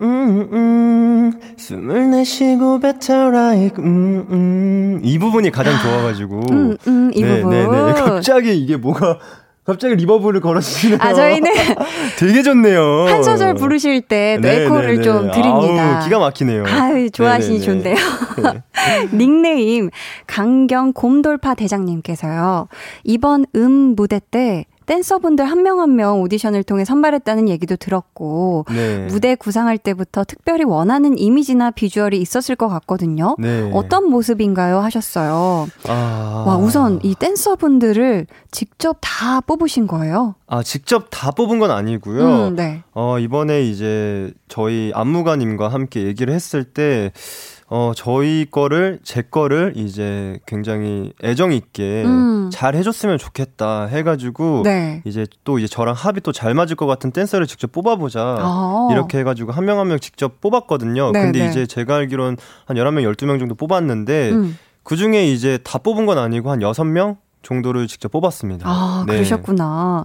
음, 음, 숨을 내쉬고 better like, 음, 음. 이 부분이 가장 좋아가지고. 음, 음, 이 네, 부분. 네, 네. 갑자기 이게 뭐가 갑자기 리버브를 걸어주시네요. 아, 저희는 되게 좋네요. 한 소절 부르실 때 네, 에코를 네, 좀 드립니다. 아우, 기가 막히네요. 아유, 좋아하시니 좋은데요. 닉네임 강경 곰돌파 대장님께서요. 이번 음 무대 때 댄서분들 한명 한 명 오디션을 통해 선발했다는 얘기도 들었고 네. 무대 구상할 때부터 특별히 원하는 이미지나 비주얼이 있었을 것 같거든요. 네. 어떤 모습인가요? 하셨어요. 아... 와 우선 이 댄서분들을 직접 다 뽑으신 거예요? 아 직접 다 뽑은 건 아니고요. 음, 네. 어 이번에 이제 저희 안무가님과 함께 얘기를 했을 때 어, 저희 거를, 제 거를 이제 굉장히 애정 있게 음. 잘 해줬으면 좋겠다 해가지고, 네. 이제 또 이제 저랑 합이 또 잘 맞을 것 같은 댄서를 직접 뽑아보자. 아. 이렇게 해가지고 한 명 한명 명 직접 뽑았거든요. 네, 근데 네. 이제 제가 알기로는 한 11명, 12명 정도 뽑았는데, 음. 그 중에 이제 다 뽑은 건 아니고 한 6명? 정도를 직접 뽑았습니다. 아, 네. 그러셨구나.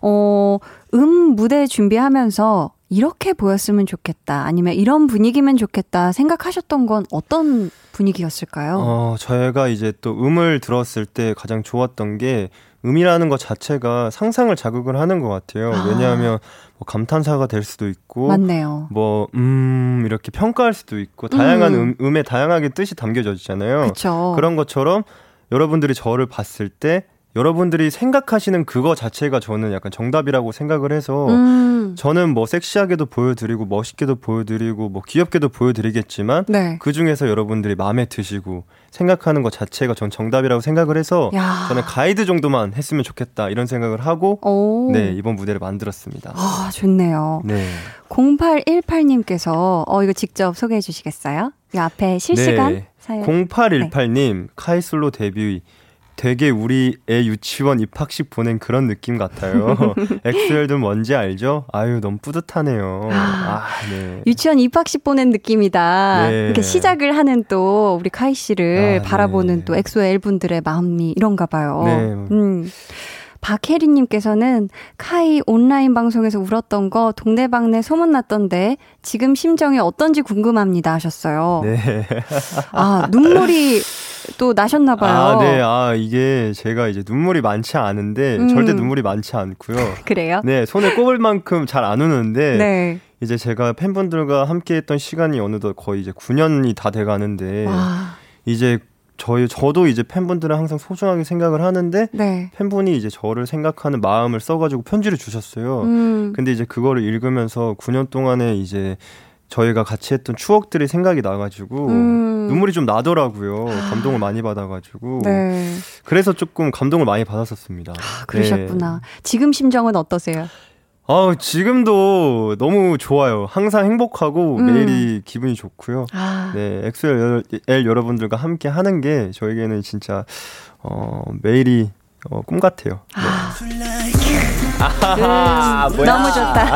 어, 음 무대 준비하면서 이렇게 보였으면 좋겠다. 아니면 이런 분위기면 좋겠다. 생각하셨던 건 어떤 분위기였을까요? 어, 저희가 이제 또 음을 들었을 때 가장 좋았던 게 음이라는 것 자체가 상상을 자극을 하는 것 같아요. 아. 왜냐하면 뭐 감탄사가 될 수도 있고, 맞네요. 뭐, 음, 이렇게 평가할 수도 있고, 다양한 음, 음 에 다양하게 뜻이 담겨져 있잖아요. 그쵸. 그런 것처럼 여러분들이 저를 봤을 때 여러분들이 생각하시는 그거 자체가 저는 약간 정답이라고 생각을 해서 음. 저는 뭐 섹시하게도 보여드리고 멋있게도 보여드리고 뭐 귀엽게도 보여드리겠지만 네. 그 중에서 여러분들이 마음에 드시고 생각하는 것 자체가 전 정답이라고 생각을 해서 야. 저는 가이드 정도만 했으면 좋겠다 이런 생각을 하고 오. 네 이번 무대를 만들었습니다. 아 좋네요. 네. 0818님께서 어 이거 직접 소개해 주시겠어요? 이 앞에 실시간 네. 사연. 0818님 네. 카이솔로 데뷔 되게 우리 애 유치원 입학식 보낸 그런 느낌 같아요. 엑셀도 뭔지 알죠? 아유, 너무 뿌듯하네요. 아, 네. 유치원 입학식 보낸 느낌이다. 네. 이렇게 시작을 하는 또 우리 카이 씨를 아, 바라보는 네. 또 엑소엘 분들의 마음이 이런가 봐요. 네. 음. 박혜리님께서는 카이 온라인 방송에서 울었던 거 동네방네 소문났던데 지금 심정이 어떤지 궁금합니다 하셨어요. 네. 아, 눈물이 또 나셨나봐요. 아, 네. 아, 이게 제가 이제 눈물이 많지 않은데 음. 절대 눈물이 많지 않고요. 그래요? 네. 손에 꼽을 만큼 잘 안 우는데 네. 이제 제가 팬분들과 함께 했던 시간이 어느덧 거의 이제 9년이 다 돼 가는데 이제 저희 저도 이제 팬분들은 항상 소중하게 생각을 하는데 네. 팬분이 이제 저를 생각하는 마음을 써가지고 편지를 주셨어요. 음. 근데 이제 그거를 읽으면서 9년 동안에 이제 저희가 같이 했던 추억들이 생각이 나가지고 음. 눈물이 좀 나더라고요. 감동을 많이 받아가지고 네. 그래서 조금 감동을 많이 받았었습니다. 아, 그러셨구나. 네. 지금 심정은 어떠세요? 아, 지금도 너무 좋아요. 항상 행복하고 음. 매일이 기분이 좋고요. 아. 네, 엑소엘 여러분들과 함께 하는 게 저에게는 진짜 어, 매일이 어, 꿈 같아요. 네. 아, 음, 너무 좋다.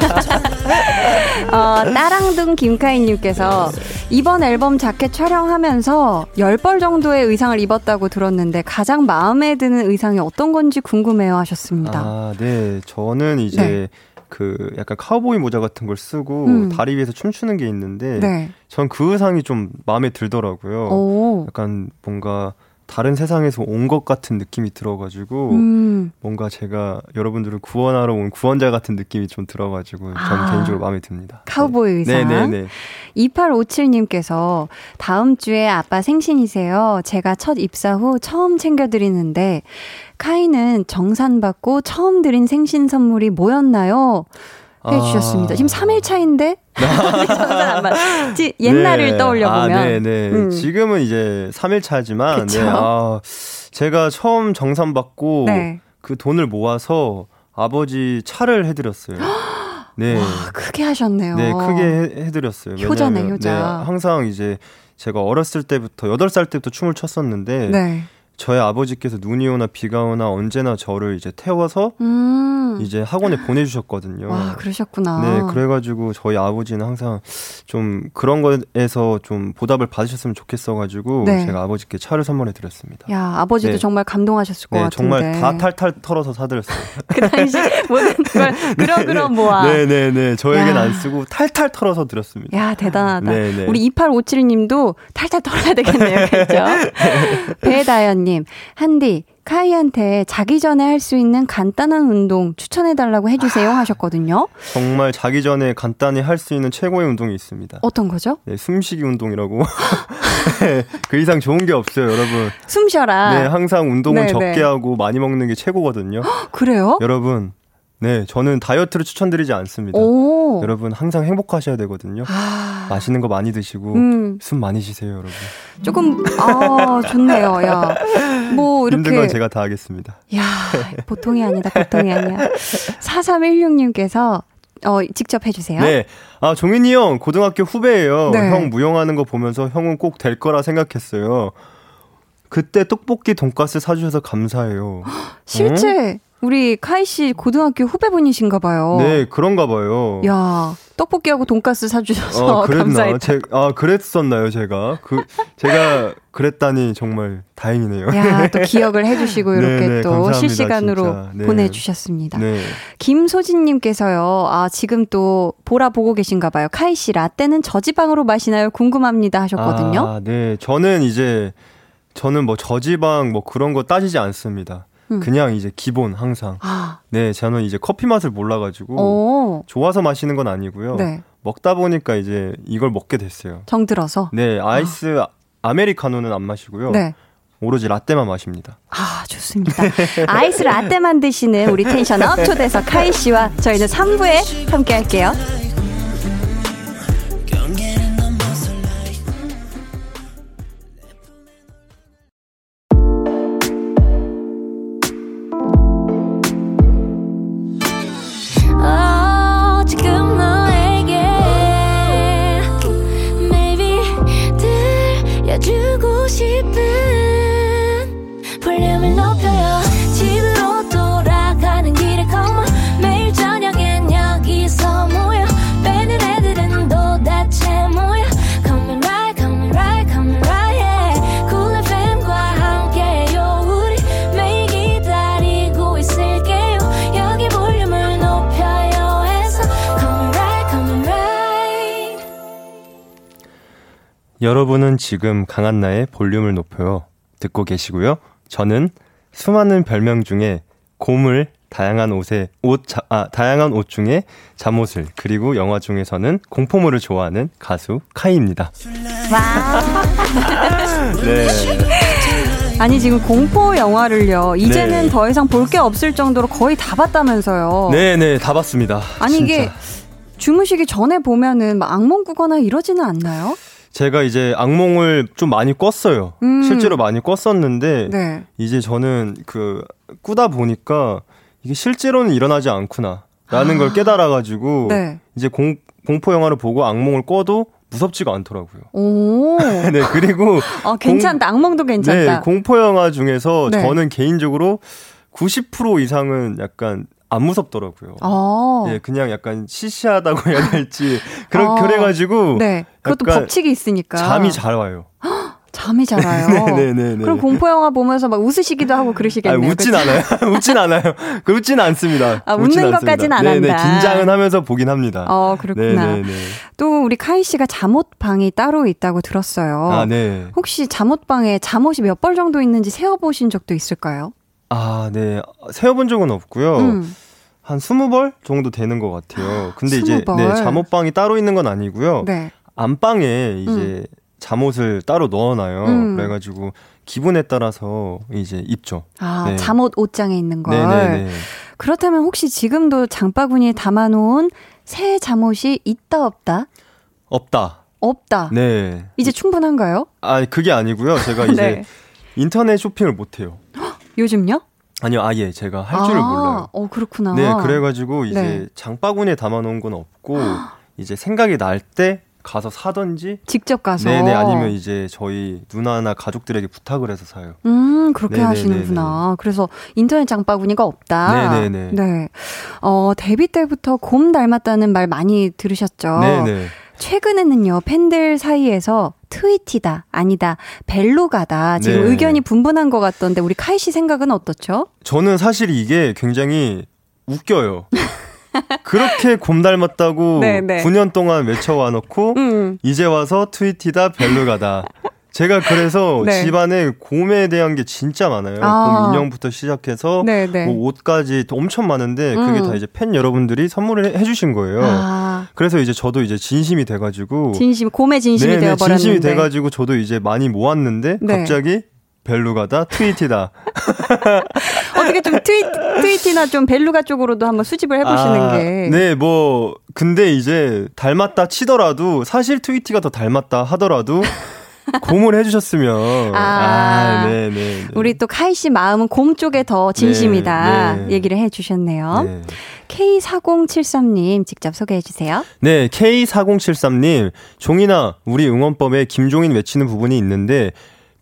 어, 따랑둥 김카인님께서 이번 앨범 자켓 촬영하면서 10벌 정도의 의상을 입었다고 들었는데 가장 마음에 드는 의상이 어떤 건지 궁금해요 하셨습니다. 아, 네. 저는 이제 네. 그 약간 카우보이 모자 같은 걸 쓰고 음. 다리 위에서 춤추는 게 있는데 네. 전그 의상이 좀 마음에 들더라고요. 오. 약간 뭔가 다른 세상에서 온 것 같은 느낌이 들어가지고 음. 뭔가 제가 여러분들을 구원하러 온 구원자 같은 느낌이 좀 들어가지고 전 아, 개인적으로 마음에 듭니다. 카우보이 네. 의상. 네네네. 2857님께서 다음 주에 아빠 생신이세요. 제가 첫 입사 후 처음 챙겨드리는데 카이는 정산받고 처음 드린 생신 선물이 뭐였나요? 해주셨습니다. 아... 지금 3일 차인데 옛날을 네. 떠올려 보면 아, 네, 네. 음. 지금은 이제 3일 차지만 네. 아, 제가 처음 정산 받고 네. 그 돈을 모아서 아버지 차를 해드렸어요. 네. 와, 크게 하셨네요. 네, 크게 해, 드렸어요 효자네, 효자. 네, 항상 이제 제가 어렸을 때부터 8살 때부터 춤을 췄었는데 네. 저희 아버지께서 눈이 오나 비가 오나 언제나 저를 이제 태워서 음. 이제 학원에 보내주셨거든요. 와, 그러셨구나. 네, 그래가지고 저희 아버지는 항상 좀 그런 거에서 좀 보답을 받으셨으면 좋겠어가지고 네. 제가 아버지께 차를 선물해 드렸습니다. 야, 아버지도 네. 정말 감동하셨을 것 네, 같은데. 정말 다 탈탈 털어서 사드렸어요. 그 당시 모든 걸 그럼 모아. 네네네. 네, 네. 저에겐 안 쓰고 탈탈 털어서 드렸습니다. 야, 대단하다. 네네. 네. 우리 2857님도 탈탈 털어야 되겠네요. 그렇죠? 배다연 님, 한디, 카이한테 자기 전에 할 수 있는 간단한 운동 추천해달라고 해주세요 아, 하셨거든요. 정말 자기 전에 간단히 할 수 있는 최고의 운동이 있습니다. 어떤 거죠? 네, 숨쉬기 운동이라고. 네, 그 이상 좋은 게 없어요, 여러분. 숨 쉬어라. 네, 항상 운동을 네네. 적게 네. 하고 많이 먹는 게 최고거든요. 그래요? 여러분, 네, 저는 다이어트를 추천드리지 않습니다. 오. 여러분 항상 행복하셔야 되거든요. 아. 맛있는 거 많이 드시고 음. 숨 많이 쉬세요, 여러분. 조금 아 좋네요, 야. 뭐 이렇게 힘든 건 제가 다 하겠습니다. 야 보통이 아니다, 보통이 아니야. 4316님께서 어, 직접 해주세요. 네. 아, 종인이 형, 고등학교 후배예요. 네. 형 무용하는 거 보면서 형은 꼭 될 거라 생각했어요. 그때 떡볶이 돈가스 사주셔서 감사해요. 실제 어? 우리 카이 씨 고등학교 후배분이신가 봐요. 네, 그런가 봐요. 야, 떡볶이하고 돈가스 사주셔서 어, 감사했다. 제, 아, 그랬었나요, 제가? 그, 제가 그랬다니 정말 다행이네요. 야, 또 기억을 해주시고 네, 이렇게 네네, 또 실시간으로 네. 보내주셨습니다. 네. 김소진님께서요, 아, 지금 또 보라 보고 계신가 봐요. 카이 씨 라떼는 저지방으로 마시나요? 궁금합니다 하셨거든요. 아, 네. 저는 이제, 저는 뭐 저지방 뭐 그런 거 따지지 않습니다. 음. 그냥 이제 기본 항상. 아. 네, 저는 이제 커피 맛을 몰라가지고 오. 좋아서 마시는 건 아니고요. 네. 먹다 보니까 이제 이걸 먹게 됐어요. 정 들어서. 네, 아이스 아. 아메리카노는 안 마시고요. 네. 오로지 라떼만 마십니다. 아, 좋습니다. 아이스 라떼 만 드시는 우리 tension up 초대석 카이 씨와 저희는 3부에 함께 할게요. 여러분은 지금 강한나의 볼륨을 높여요. 듣고 계시고요. 저는 수많은 별명 중에 곰을 다양한 옷에 옷 자, 아, 다양한 옷 중에 잠옷을 그리고 영화 중에서는 공포물을 좋아하는 가수 카이입니다. 와. 네. 아니 지금 공포 영화를요. 이제는 네. 더 이상 볼 게 없을 정도로 거의 다 봤다면서요. 네, 네, 다 봤습니다. 아니 진짜. 이게 주무시기 전에 보면은 막 악몽 꾸거나 이러지는 않나요? 제가 이제 악몽을 좀 많이 꿨어요. 음. 실제로 많이 꿨었는데 네. 이제 저는 그 꾸다 보니까 이게 실제로는 일어나지 않구나. 라는 아. 걸 깨달아 가지고 네. 이제 공, 공포 영화를 보고 악몽을 꿔도 무섭지가 않더라고요. 오. 네, 그리고. 어, 괜찮다. 공, 악몽도 괜찮다. 네, 공포 영화 중에서 네. 저는 개인적으로 90% 이상은 약간 안 무섭더라고요. 아. 예, 그냥 약간 시시하다고 해야 될지 그런 아. 그래가지고 네, 그것도 법칙이 있으니까 잠이 잘 와요. 잠이 잘 와요. 네네네. 그럼 공포 영화 보면서 막 웃으시기도 하고 그러시겠네요. 아, 웃진? 않아요. 웃진 않아요. 웃진 않습니다. 아, 웃는 것까지는 안 네네, 한다. 긴장은 하면서 보긴 합니다. 어, 그렇구나. 네네네. 또 우리 카이 씨가 잠옷방이 따로 있다고 들었어요. 아, 네. 혹시 잠옷방에 잠옷이 몇 벌 정도 있는지 세어 보신 적도 있을까요? 아, 네. 세어본 적은 없고요. 음. 한 20벌 정도 되는 것 같아요. 근데 20벌. 이제 네, 잠옷방이 따로 있는 건 아니고요. 네. 안방에 이제 음. 잠옷을 따로 넣어놔요. 음. 그래가지고 기분에 따라서 이제 입죠. 아, 네. 잠옷 옷장에 있는 걸. 네네네. 그렇다면 혹시 지금도 장바구니에 담아놓은 새 잠옷이 있다 없다? 없다. 없다. 네. 이제 충분한가요? 아, 그게 아니고요. 제가 이제 네. 인터넷 쇼핑을 못 해요. 요즘요? 아니요, 아예 제가 할 줄을 아, 몰라요. 어, 그렇구나. 네, 그래가지고 이제 네. 장바구니에 담아놓은 건 없고 이제 생각이 날 때 가서 사던지 직접 가서 네네 아니면 이제 저희 누나나 가족들에게 부탁을 해서 사요. 음 그렇게 네네네네. 하시는구나. 그래서 인터넷 장바구니가 없다. 네네네. 네. 어 데뷔 때부터 곰 닮았다는 말 많이 들으셨죠? 네네. 최근에는요, 팬들 사이에서 트위티다, 아니다, 벨로가다. 지금 네. 의견이 분분한 것 같던데, 우리 카이 씨 생각은 어떻죠? 저는 사실 이게 굉장히 웃겨요. 그렇게 곰 닮았다고 네 네. 9년 동안 외쳐와 놓고, 음. 이제 와서 트위티다, 벨로가다. 제가 그래서 네. 집안에 곰에 대한 게 진짜 많아요. 아. 곰 인형부터 시작해서 네, 네. 뭐 옷까지 엄청 많은데 그게 음. 다 이제 팬 여러분들이 선물을 해주신 거예요. 아. 그래서 이제 저도 이제 진심이 돼가지고 진심 곰의 진심이 되어버렸는데 진심이 돼가지고 저도 이제 많이 모았는데 네. 갑자기 벨루가다 트위티다. 어떻게 좀 트위, 트위티나 좀 벨루가 쪽으로도 한번 수집을 해보시는 아, 게. 네, 뭐 근데 이제 닮았다 치더라도 사실 트위티가 더 닮았다 하더라도 곰을 해주셨으면. 아, 아 네, 네, 네. 우리 또 카이 씨 마음은 곰 쪽에 더 진심이다. 네, 네. 얘기를 해주셨네요. 네. K4073님 직접 소개해 주세요. 네, K4073님. 종이나 우리 응원법에 김종인 외치는 부분이 있는데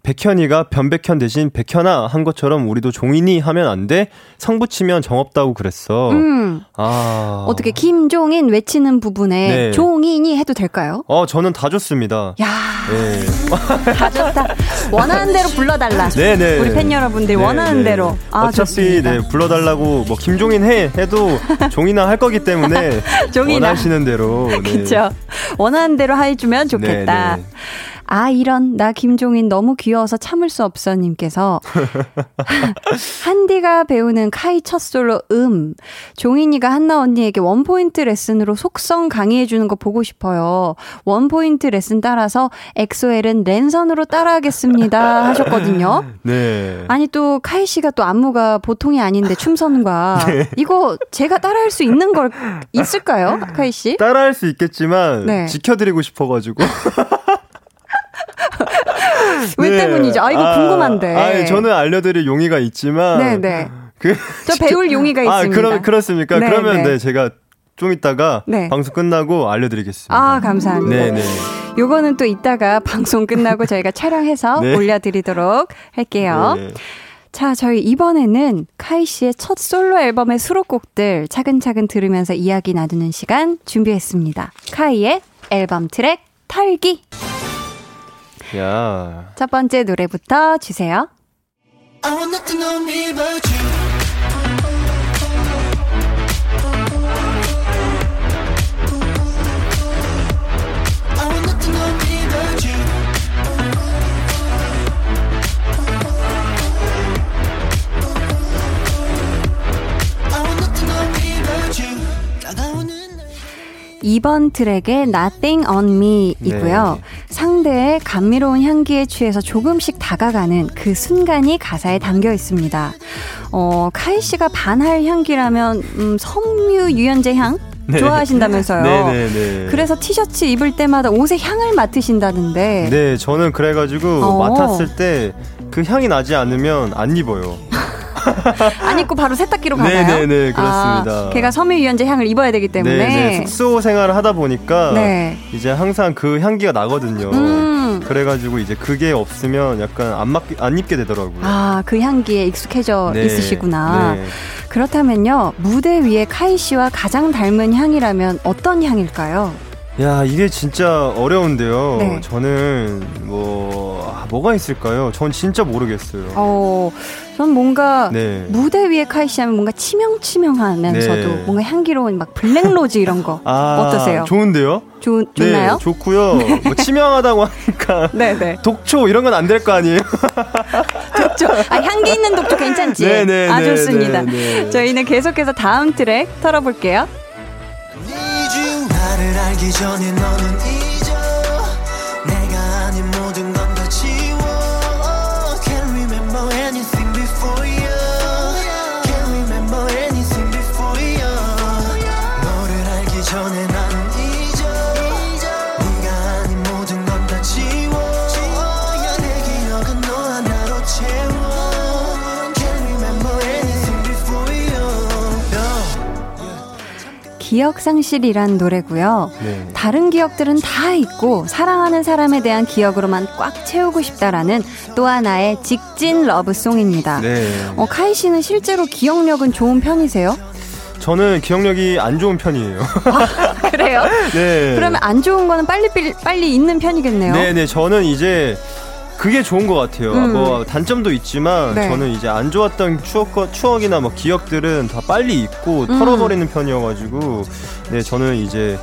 백현이가 변백현 대신 백현아 한 것처럼 우리도 종인이 하면 안 돼? 성 붙이면 정없다고 그랬어. 음. 아. 어떻게 김종인 외치는 부분에 네. 종인이 해도 될까요? 어, 저는 다 좋습니다. 야. 네. 다 좋다. 원하는 대로 불러달라. 네네. 네. 우리 팬 여러분들 네, 원하는 네. 대로. 아, 어차피 좋습니다. 네, 불러달라고 뭐 김종인 해 해도 종인아 할 거기 때문에 종인아. 원하시는 대로. 네. 그렇죠. 원하는 대로 해주면 좋겠다. 네, 네. 아, 이런, 나 김종인 너무 귀여워서 참을 수 없어 님께서. 한디가 배우는 카이 첫 솔로 음. 종인이가 한나 언니에게 원포인트 레슨으로 속성 강의해주는 거 보고 싶어요. 원포인트 레슨 따라서 엑소엘은 랜선으로 따라하겠습니다. 하셨거든요. 네. 아니, 또 카이 씨가 또 안무가 보통이 아닌데 춤선과. 네. 이거 제가 따라할 수 있는 걸 있을까요? 카이 씨? 따라할 수 있겠지만. 네. 지켜드리고 싶어가지고. 왜 네. 때문이죠? 아, 이거 아, 궁금한데. 아, 저는 알려드릴 용의가 있지만. 네네. 네. 그, 저 배울 용의가 아, 있습니다. 아, 그러, 그렇습니까? 네, 그러면 네. 네, 제가 좀 이따가 네. 방송 끝나고 알려드리겠습니다. 아, 감사합니다. 네네. 요거는 또 이따가 방송 끝나고 저희가 촬영해서 네. 올려드리도록 할게요. 네. 자, 저희 이번에는 카이 씨의 첫 솔로 앨범의 수록곡들 차근차근 들으면서 이야기 나누는 시간 준비했습니다. 카이의 앨범 트랙 털기. 야. 첫 번째 노래부터 주세요. 이번 트랙의 Nothing on Me 이고요. 네. 상대의 감미로운 향기에 취해서 조금씩 다가가는 그 순간이 가사에 담겨 있습니다. 어, 카이 씨가 반할 향기라면, 음, 섬유 유연제 향? 네. 좋아하신다면서요. 네네네. 네, 네. 그래서 티셔츠 입을 때마다 옷의 향을 맡으신다는데. 네, 저는 그래가지고 어. 맡았을 때 그 향이 나지 않으면 안 입어요. 안 입고 바로 세탁기로 가나요? 네네네 네, 그렇습니다. 아, 걔가 섬유유연제 향을 입어야 되기 때문에 네, 숙소 생활을 하다 보니까 네. 이제 항상 그 향기가 나거든요. 음. 그래가지고 이제 그게 없으면 약간 안, 맞, 안 입게 되더라고요. 아 그 향기에 익숙해져 네. 있으시구나. 네. 그렇다면요 무대 위에 카이 씨와 가장 닮은 향이라면 어떤 향일까요? 야, 이게 진짜 어려운데요. 네. 저는 뭐 아, 뭐가 있을까요? 전 진짜 모르겠어요. 어, 전 뭔가 네. 무대 위에 카이시 하면 뭔가 치명치명하면서도 네. 뭔가 향기로운 막 블랙로즈 이런 거 아, 어떠세요? 좋은데요? 좋, 좋나요? 네, 좋고요. 뭐 치명하다고 하니까 네네. 네. 독초 이런 건 안 될 거 아니에요? 독초. 아, 향기 있는 독초 괜찮지? 네네. 네, 아, 네, 좋습니다. 저희는 계속해서 다음 트랙 털어볼게요. 알기 전에 너는 기억 상실이란 노래고요. 네. 다른 기억들은 다 있고 사랑하는 사람에 대한 기억으로만 꽉 채우고 싶다라는 또 하나의 직진 러브송입니다. 네. 어, 카이 씨는 실제로 기억력은 좋은 편이세요? 저는 기억력이 안 좋은 편이에요. 아, 그래요? 네. 그러면 안 좋은 거는 빨리 빨리 잊는 편이겠네요. 네, 네. 저는 이제 그게 좋은 것 같아요. 음. 뭐 단점도 있지만 네. 저는 이제 안 좋았던 추억 추억이나 뭐 기억들은 다 빨리 잊고 음. 털어버리는 편이어가지고 네 저는 이제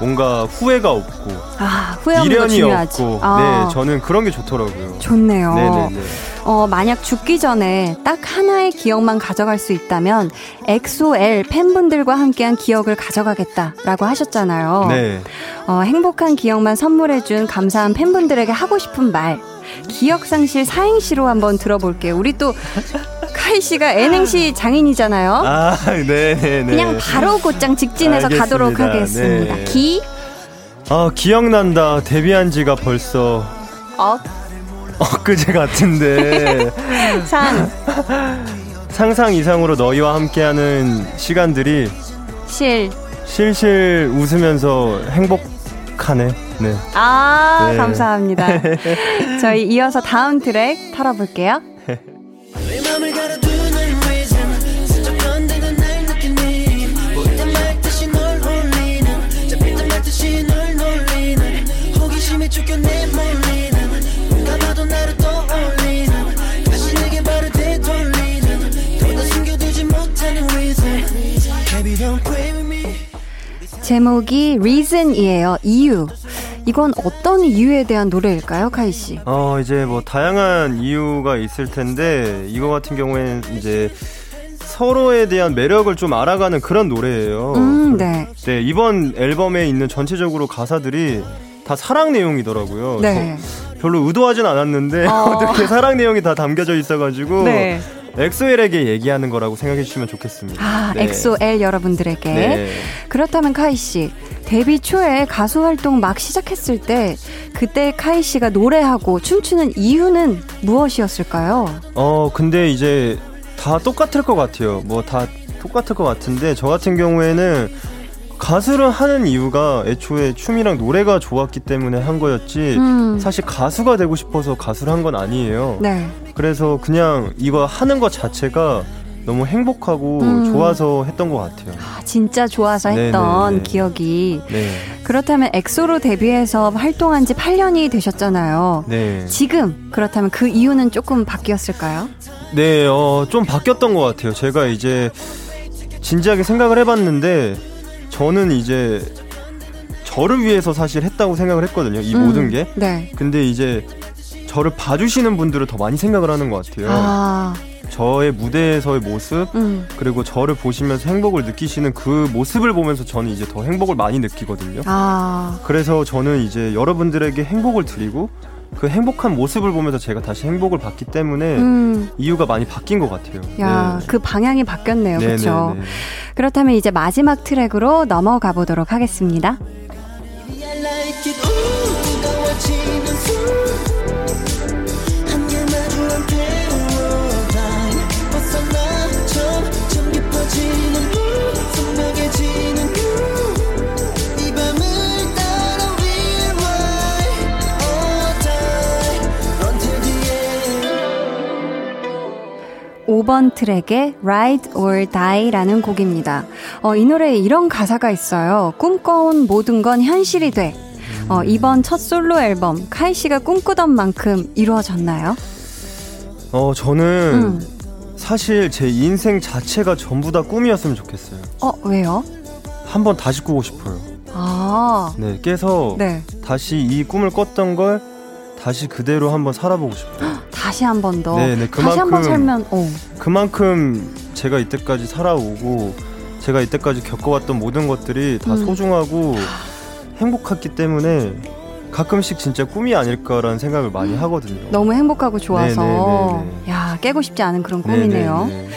뭔가 후회가 없고 아, 후회 미련이 없고 아. 네 저는 그런 게 좋더라고요. 좋네요. 네네네. 어, 만약 죽기 전에 딱 하나의 기억만 가져갈 수 있다면 엑소엘 팬분들과 함께한 기억을 가져가겠다라고 하셨잖아요. 네. 어, 행복한 기억만 선물해준 감사한 팬분들에게 하고 싶은 말 기억상실 사행시로 한번 들어볼게요. 우리 또 카이 씨가 N행시 장인이잖아요. 아, 네, 네, 네. 그냥 바로 곧장 직진해서 알겠습니다. 가도록 하겠습니다. 네. 기. 아, 기억난다. 데뷔한 지가 벌써 어? 엊그제 같은데. 상. 상상 이상으로 너희와 함께하는 시간들이 실. 실실 웃으면서 행복 하네. 네. 아, 네. 감사합니다. 저희 이어서 다음 트랙 털어볼게요. 제목이 Reason이에요. 이유. 이건 어떤 이유에 대한 노래일까요, 카이 씨? 어, 이제 뭐 다양한 이유가 있을 텐데 이거 같은 경우에는 이제 서로에 대한 매력을 좀 알아가는 그런 노래예요. 음, 네. 네, 이번 앨범에 있는 전체적으로 가사들이 다 사랑 내용이더라고요. 네. 별로 의도하진 않았는데 어. 어떻게 사랑 내용이 다 담겨져 있어가지고 네. 엑소엘에게 얘기하는 거라고 생각해 주시면 좋겠습니다. 아, 네. 엑소엘 여러분들에게. 네. 그렇다면 카이 씨, 데뷔 초에 가수 활동 막 시작했을 때 그때 카이 씨가 노래하고 춤추는 이유는 무엇이었을까요? 어, 근데 이제 다 똑같을 것 같아요. 뭐 다 똑같을 것 같은데 저 같은 경우에는 가수를 하는 이유가 애초에 춤이랑 노래가 좋았기 때문에 한 거였지 음. 사실 가수가 되고 싶어서 가수를 한 건 아니에요. 네. 그래서 그냥 이거 하는 것 자체가 너무 행복하고 음. 좋아서 했던 것 같아요. 아, 진짜 좋아서 했던 네네네. 기억이. 네. 그렇다면 엑소로 데뷔해서 활동한 지 8년이 되셨잖아요. 네. 지금 그렇다면 그 이유는 조금 바뀌었을까요? 네, 어, 좀 바뀌었던 것 같아요. 제가 이제 진지하게 생각을 해봤는데 저는 이제 저를 위해서 사실 했다고 생각을 했거든요. 이 음, 모든 게. 네. 근데 이제 저를 봐주시는 분들을 더 많이 생각을 하는 것 같아요. 아. 저의 무대에서의 모습 음. 그리고 저를 보시면서 행복을 느끼시는 그 모습을 보면서 저는 이제 더 행복을 많이 느끼거든요. 아. 그래서 저는 이제 여러분들에게 행복을 드리고 그 행복한 모습을 보면서 제가 다시 행복을 받기 때문에 음. 이유가 많이 바뀐 것 같아요. 야, 네. 그 방향이 바뀌었네요. 그렇죠. 그렇다면 이제 마지막 트랙으로 넘어가 보도록 하겠습니다. 오번 트랙의 Ride or Die라는 곡입니다. 어, 이 노래에 이런 가사가 있어요. 꿈꿔온 모든 건 현실이 돼. 어, 이번 첫 솔로 앨범 카이 씨가 꿈꾸던 만큼 이루어졌나요? 어, 저는 음. 사실 제 인생 자체가 전부 다 꿈이었으면 좋겠어요. 어, 왜요? 한번 다시 꾸고 싶어요. 아. 네, 깨서 네. 다시 이 꿈을 꿨던 걸 다시 그대로 한번 살아보고 싶어요. 다시 한 번 더. 네, 네, 그만큼 다시 한 번 살면 어. 그만큼 제가 이때까지 살아오고 제가 이때까지 겪어왔던 모든 것들이 다 음. 소중하고 행복했기 때문에 가끔씩 진짜 꿈이 아닐까라는 생각을 많이 하거든요. 너무 행복하고 좋아서 네네네네. 네, 네, 네. 야 깨고 싶지 않은 그런 꿈이네요. 네네네.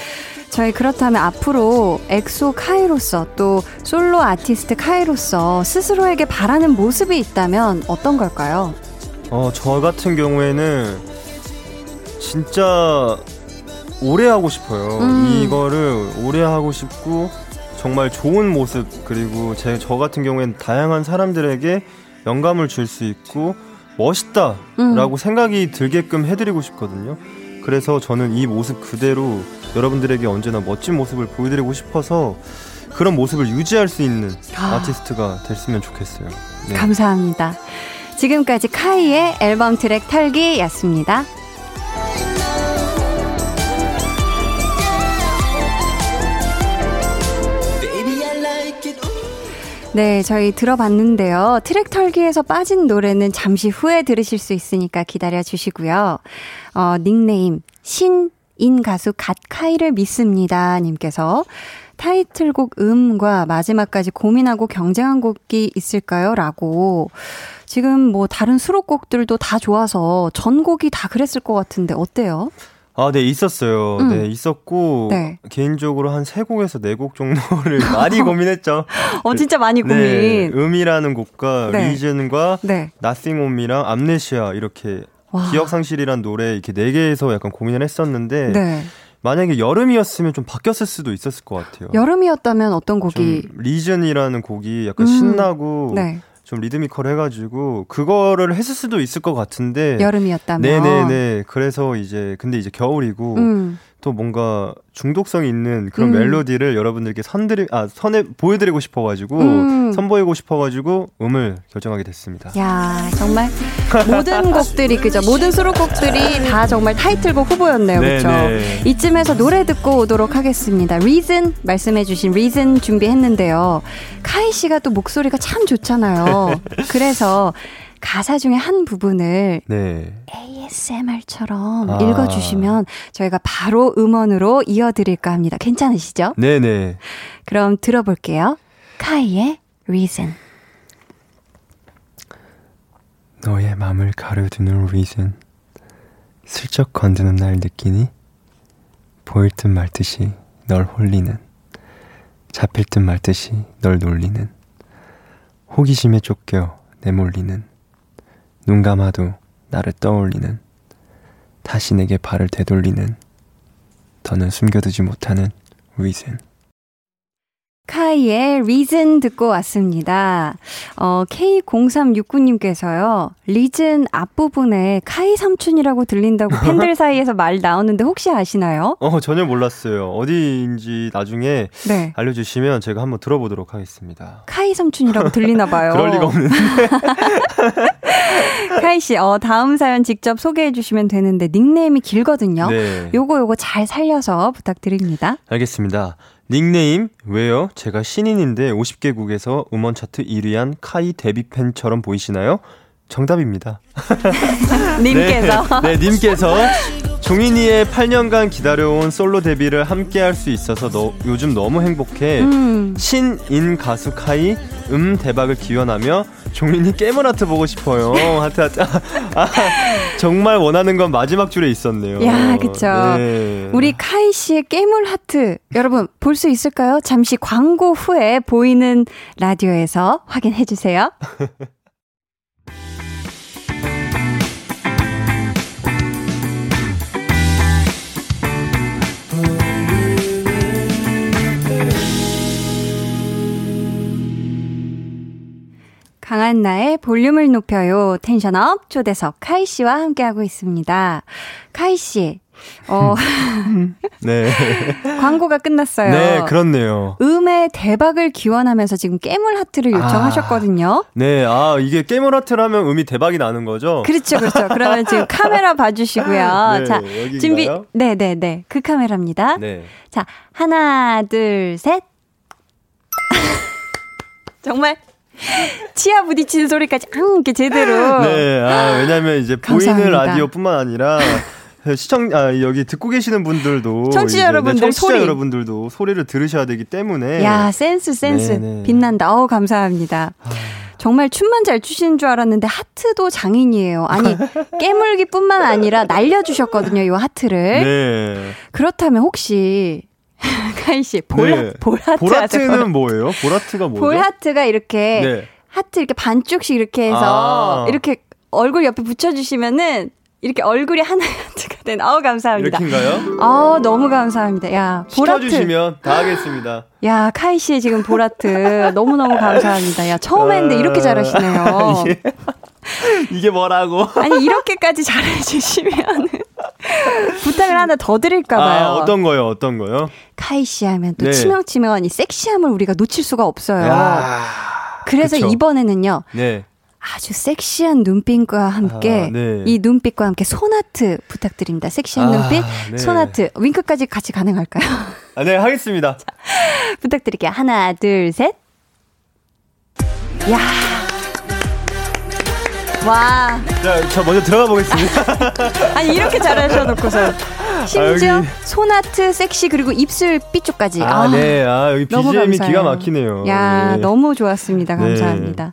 저희 그렇다면 앞으로 엑소 카이로서 또 솔로 아티스트 카이로서 스스로에게 바라는 모습이 있다면 어떤 걸까요? 어, 저 같은 경우에는 진짜 오래 하고 싶어요. 음. 이거를 오래 하고 싶고 정말 좋은 모습 그리고 제 저 같은 경우에는 다양한 사람들에게 영감을 줄 수 있고 멋있다라고 음. 생각이 들게끔 해드리고 싶거든요. 그래서 저는 이 모습 그대로 여러분들에게 언제나 멋진 모습을 보여드리고 싶어서 그런 모습을 유지할 수 있는 아. 아티스트가 됐으면 좋겠어요. 네. 감사합니다. 지금까지 카이의 앨범 트랙 털기였습니다. 네, 저희 들어봤는데요. 트랙 털기에서 빠진 노래는 잠시 후에 들으실 수 있으니까 기다려 주시고요. 어, 닉네임, 신 인 가수 갓카이를 믿습니다. 님께서 타이틀곡 음과 마지막까지 고민하고 경쟁한 곡이 있을까요? 라고. 지금 뭐 다른 수록곡들도 다 좋아서 전곡이 다 그랬을 것 같은데 어때요? 아, 네, 있었어요. 음. 네, 있었고, 네. 개인적으로 한세 곡에서 네곡 정도를 많이 고민했죠. 어, 진짜 많이 네, 고민. 네, 음이라는 곡과 네. 리즌과 네. Nothing on me랑 암네시아 이렇게 와. 기억 상실이란 노래 이렇게 네 개에서 약간 고민을 했었는데, 네. 만약에 여름이었으면 좀 바뀌었을 수도 있었을 것 같아요. 여름이었다면 어떤 곡이? 리즌이라는 곡이 약간 음. 신나고, 네. 좀 리드미컬 해가지고 그거를 했을 수도 있을 것 같은데 여름이었다면 네네네 그래서 이제 근데 이제 겨울이고 음. 또 뭔가 중독성 있는 그런 음. 멜로디를 여러분들께 선드리 아 선에 보여드리고 싶어가지고 음. 선보이고 싶어가지고 음을 결정하게 됐습니다. 야 정말 모든 곡들이 그죠 모든 수록곡들이 다 정말 타이틀곡 후보였네요, 그렇죠? 이쯤에서 노래 듣고 오도록 하겠습니다. Reason 말씀해주신 Reason 준비했는데요. 카이 씨가 또 목소리가 참 좋잖아요. 그래서 가사 중에 한 부분을 네. ASMR처럼 아. 읽어주시면 저희가 바로 음원으로 이어드릴까 합니다. 괜찮으시죠? 네네. 그럼 들어볼게요. 카이의 Reason. 너의 맘을 가려두는 Reason. 슬쩍 건드는 날 느끼니? 보일 듯 말 듯이 널 홀리는. 잡힐 듯 말 듯이 널 놀리는. 호기심에 쫓겨 내몰리는. 눈 감아도 나를 떠올리는 다시 내게 발을 되돌리는 더는 숨겨두지 못하는 reason 카이의 Reason 듣고 왔습니다. 어, K0369님께서요, Reason 앞부분에 카이 삼촌이라고 들린다고 팬들 사이에서 말 나오는데 혹시 아시나요? 어, 전혀 몰랐어요. 어디인지 나중에 네. 알려주시면 제가 한번 들어보도록 하겠습니다. 카이 삼촌이라고 들리나봐요. 그럴 리가 없는데. 카이 씨, 어, 다음 사연 직접 소개해 주시면 되는데 닉네임이 길거든요. 네. 요거 요거 잘 살려서 부탁드립니다. 알겠습니다. 닉네임 왜요? 제가 신인인데 50개국에서 음원 차트 1위한 카이 데뷔 팬처럼 보이시나요? 정답입니다. 님께서 네, 네, 님께서 종인이의 8년간 기다려온 솔로 데뷔를 함께 할 수 있어서 너, 요즘 너무 행복해. 음. 신인 가수 카이 음 대박을 기원하며 종인이 깨물 하트 보고 싶어요. 하트 하트. 아, 정말 원하는 건 마지막 줄에 있었네요. 야, 그쵸. 네. 우리 카이 씨의 깨물 하트 여러분 볼 수 있을까요? 잠시 광고 후에 보이는 라디오에서 확인해 주세요. 강한 나의 볼륨을 높여요. 텐션업 초대석 카이 씨와 함께하고 있습니다. 카이 씨, 어. 네. 광고가 끝났어요. 네, 그렇네요. 음의 대박을 기원하면서 지금 깨물 하트를 요청하셨거든요. 아, 네, 아, 이게 깨물 하트라면 음이 대박이 나는 거죠? 그렇죠, 그렇죠. 그러면 지금 카메라 봐주시고요. 네, 자, 여기인가요? 준비. 네, 네, 네. 그 카메라입니다. 네. 자, 하나, 둘, 셋. 정말 치아 부딪히는 소리까지 음, 이렇게 제대로. 네, 아, 왜냐면 이제 감사합니다. 보이는 라디오뿐만 아니라 시청 아 여기 듣고 계시는 분들도 청취자 네, 여러분들 네, 소리 여러분들도 소리를 들으셔야 되기 때문에 야 센스 센스 네네. 네. 빛난다. 어우 감사합니다. 아. 정말 춤만 잘 추시는 줄 알았는데 하트도 장인이에요. 아니 깨물기뿐만 아니라 날려주셨거든요. 이 하트를. 네. 그렇다면 혹시 카이 씨, 볼, 네. 볼하트. 볼하트는 뭐예요? 볼하트가 뭐죠? 볼하트가 이렇게 네. 하트 이렇게 반쪽씩 이렇게 해서 아. 이렇게 얼굴 옆에 붙여주시면은 이렇게 얼굴이 하나의 하트가 된. 아우 감사합니다. 이렇게인가요? 아 너무 감사합니다. 야 볼하트. 시켜주시면 다 하겠습니다. 야 카이 씨의 지금 보라트 너무 너무 감사합니다. 야 처음 했는데 이렇게 잘하시네요. 예. 이게 뭐라고? 아니 이렇게까지 잘해주시면 부탁을 하나 더 드릴까봐요. 아, 어떤 거요? 어떤 거요? 카이 씨 하면 또 네. 치명치명한 이 섹시함을 우리가 놓칠 수가 없어요. 야, 그래서 그쵸. 이번에는요. 네. 아주 섹시한 눈빛과 함께 아, 네. 이 눈빛과 함께 손아트 부탁드립니다. 섹시한 아, 눈빛, 네. 손아트 윙크까지 같이 가능할까요? 아, 네 하겠습니다. 자, 부탁드릴게요. 하나, 둘, 셋. 야. 와. 자, 저 먼저 들어가 보겠습니다. 아니, 이렇게 잘하셔놓고서. 심지어 아, 손아트, 섹시, 그리고 입술 삐쪽까지. 아, 아, 네. 아, 여기 BGM이 기가 막히네요. 야, 네. 너무 좋았습니다. 감사합니다. 네.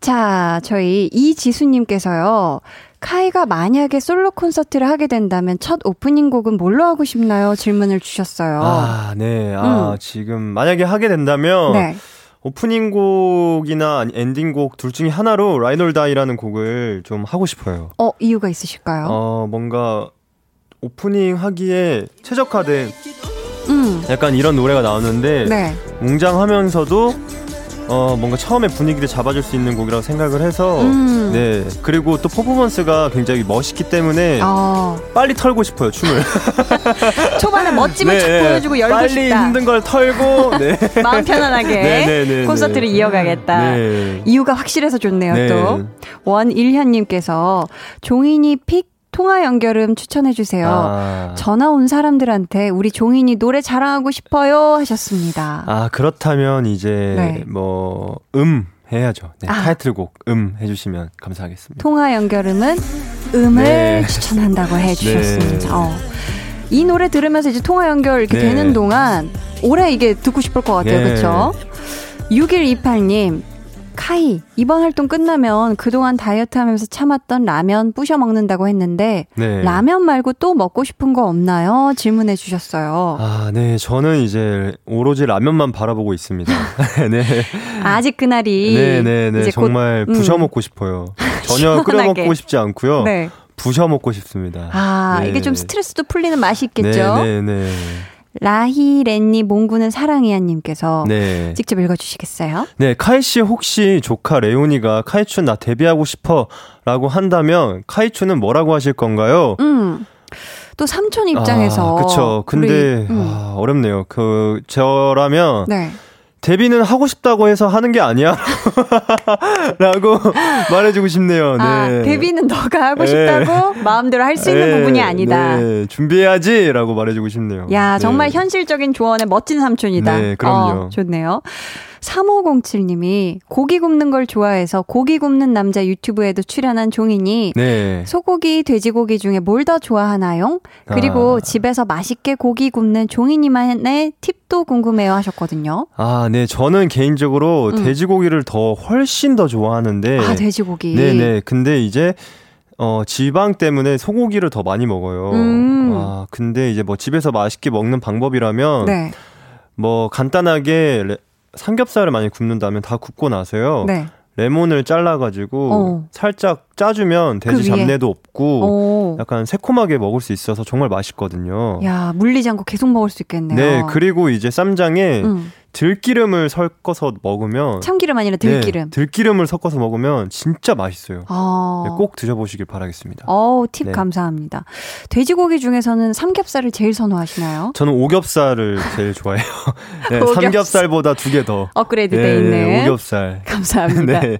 자, 저희 이지수님께서요. 카이가 만약에 솔로 콘서트를 하게 된다면 첫 오프닝 곡은 뭘로 하고 싶나요? 질문을 주셨어요. 아, 네. 아, 음. 지금 만약에 하게 된다면 네. 오프닝 곡이나 엔딩 곡둘 중에 하나로 Ride Or Die라는 곡을 좀 하고 싶어요. 어, 이유가 있으실까요? 어, 뭔가 오프닝 하기에 최적화된 음. 약간 이런 노래가 나오는데 네. 웅장하면서도 어 뭔가 처음에 분위기를 잡아줄 수 있는 곡이라고 생각을 해서 음. 네 그리고 또 퍼포먼스가 굉장히 멋있기 때문에 어. 빨리 털고 싶어요 춤을 초반에 멋짐을 네, 착 네. 보여주고 열고 빨리 싶다 빨리 힘든 걸 털고 네. 마음 편안하게 네, 네, 네 콘서트를 이어가겠다 이유가 확실해서 좋네요 또 원일현님께서 종인이 픽 통화 연결음 추천해 주세요. 아. 전화 온 사람들한테 우리 종인이 노래 자랑하고 싶어요 하셨습니다. 아 그렇다면 이제 네. 뭐음 해야죠. 네, 아. 타이틀곡 음 해주시면 감사하겠습니다. 통화 연결음은 음을 네. 추천한다고 해주셨습니다. 네. 어. 이 노래 들으면서 이제 통화 연결 이렇게 네. 되는 동안 오래 이게 듣고 싶을 것 같아요. 그렇죠? 6128님 카이, 이번 활동 끝나면 그동안 다이어트 하면서 참았던 라면 부셔 먹는다고 했는데, 네. 라면 말고 또 먹고 싶은 거 없나요? 질문해 주셨어요. 아, 네. 저는 이제 오로지 라면만 바라보고 있습니다. 네. 아직 그날이. 네 네네. 네, 네. 정말 곧, 음. 부셔 먹고 싶어요. 전혀 끓여 먹고 싶지 않고요. 네. 부셔 먹고 싶습니다. 아, 네. 이게 좀 스트레스도 풀리는 맛이 있겠죠? 네 네 네. 네. 라히렌니 몽구는 사랑이야님께서 네. 직접 읽어주시겠어요? 네, 카이 씨 혹시 조카 레오니가 카이춘 나 데뷔하고 싶어라고 한다면 카이춘은 뭐라고 하실 건가요? 음. 또 삼촌 입장에서 아, 그쵸. 근데 우리, 음. 아, 어렵네요. 그 저라면 네. 데뷔는 하고 싶다고 해서 하는 게 아니야. 라고 말해주고 싶네요. 아, 네. 아, 데뷔는 너가 하고 네. 싶다고 네. 마음대로 할 수 있는 네. 부분이 아니다. 네. 준비해야지. 라고 말해주고 싶네요. 야, 정말 네. 현실적인 조언의 멋진 삼촌이다. 네, 그럼요. 어, 좋네요. 3507님이 고기 굽는 걸 좋아해서 고기 굽는 남자 유튜브에도 출연한 종이니 네. 소고기, 돼지고기 중에 뭘 더 좋아하나요? 그리고 아. 집에서 맛있게 고기 굽는 종이님만의 팁도 궁금해요 하셨거든요. 아, 네. 저는 개인적으로 음. 돼지고기를 더 훨씬 더 좋아하는데. 아, 돼지고기. 네 네. 근데 이제 어, 지방 때문에 소고기를 더 많이 먹어요. 음. 아, 근데 이제 뭐 집에서 맛있게 먹는 방법이라면 네. 뭐 간단하게 삼겹살을 많이 굽는다면 다 굽고 나서요. 네. 레몬을 잘라가지고 어. 살짝 짜주면 돼지 그 잡내도 없고 어. 약간 새콤하게 먹을 수 있어서 정말 맛있거든요. 야 물리지 않고 계속 먹을 수 있겠네요. 네 그리고 이제 쌈장에 음. 들기름을 섞어서 먹으면 참기름 아니라 들기름. 네, 들기름을 섞어서 먹으면 진짜 맛있어요. 아. 네, 꼭 드셔보시길 바라겠습니다. 어, 팁 네. 감사합니다. 돼지고기 중에서는 삼겹살을 제일 선호하시나요? 저는 오겹살을 제일 좋아해요. 네, 삼겹살보다 두 개 더. 업그레이드 돼 네, 있는. 오겹살. 감사합니다. 네.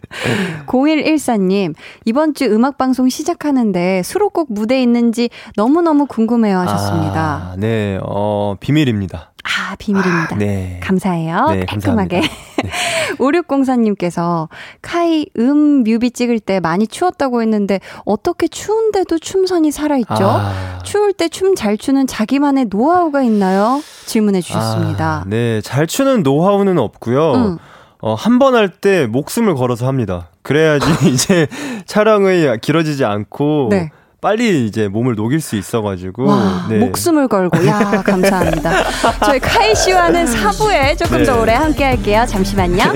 0114님, 이번 주 음악 방송 시작하는데 수록곡 무대 있는지 너무 너무 궁금해요 하셨습니다. 아, 네, 어, 비밀입니다. 아, 비밀입니다. 아, 네. 감사해요. 네, 깔끔하게. 네. 5604님께서 카이 음 뮤비 찍을 때 많이 추웠다고 했는데 어떻게 추운데도 춤선이 살아있죠? 아. 추울 때 춤 잘 추는 자기만의 노하우가 있나요? 질문해 주셨습니다. 아, 네, 잘 추는 노하우는 없고요. 음. 어, 한 번 할 때 목숨을 걸어서 합니다. 그래야지 이제 촬영이 길어지지 않고 네. 빨리 이제 몸을 녹일 수 있어가지고 와, 네. 목숨을 걸고 야 감사합니다. 저희 카이 씨와는 4부에 조금 네. 더 오래 함께 할게요. 잠시만요.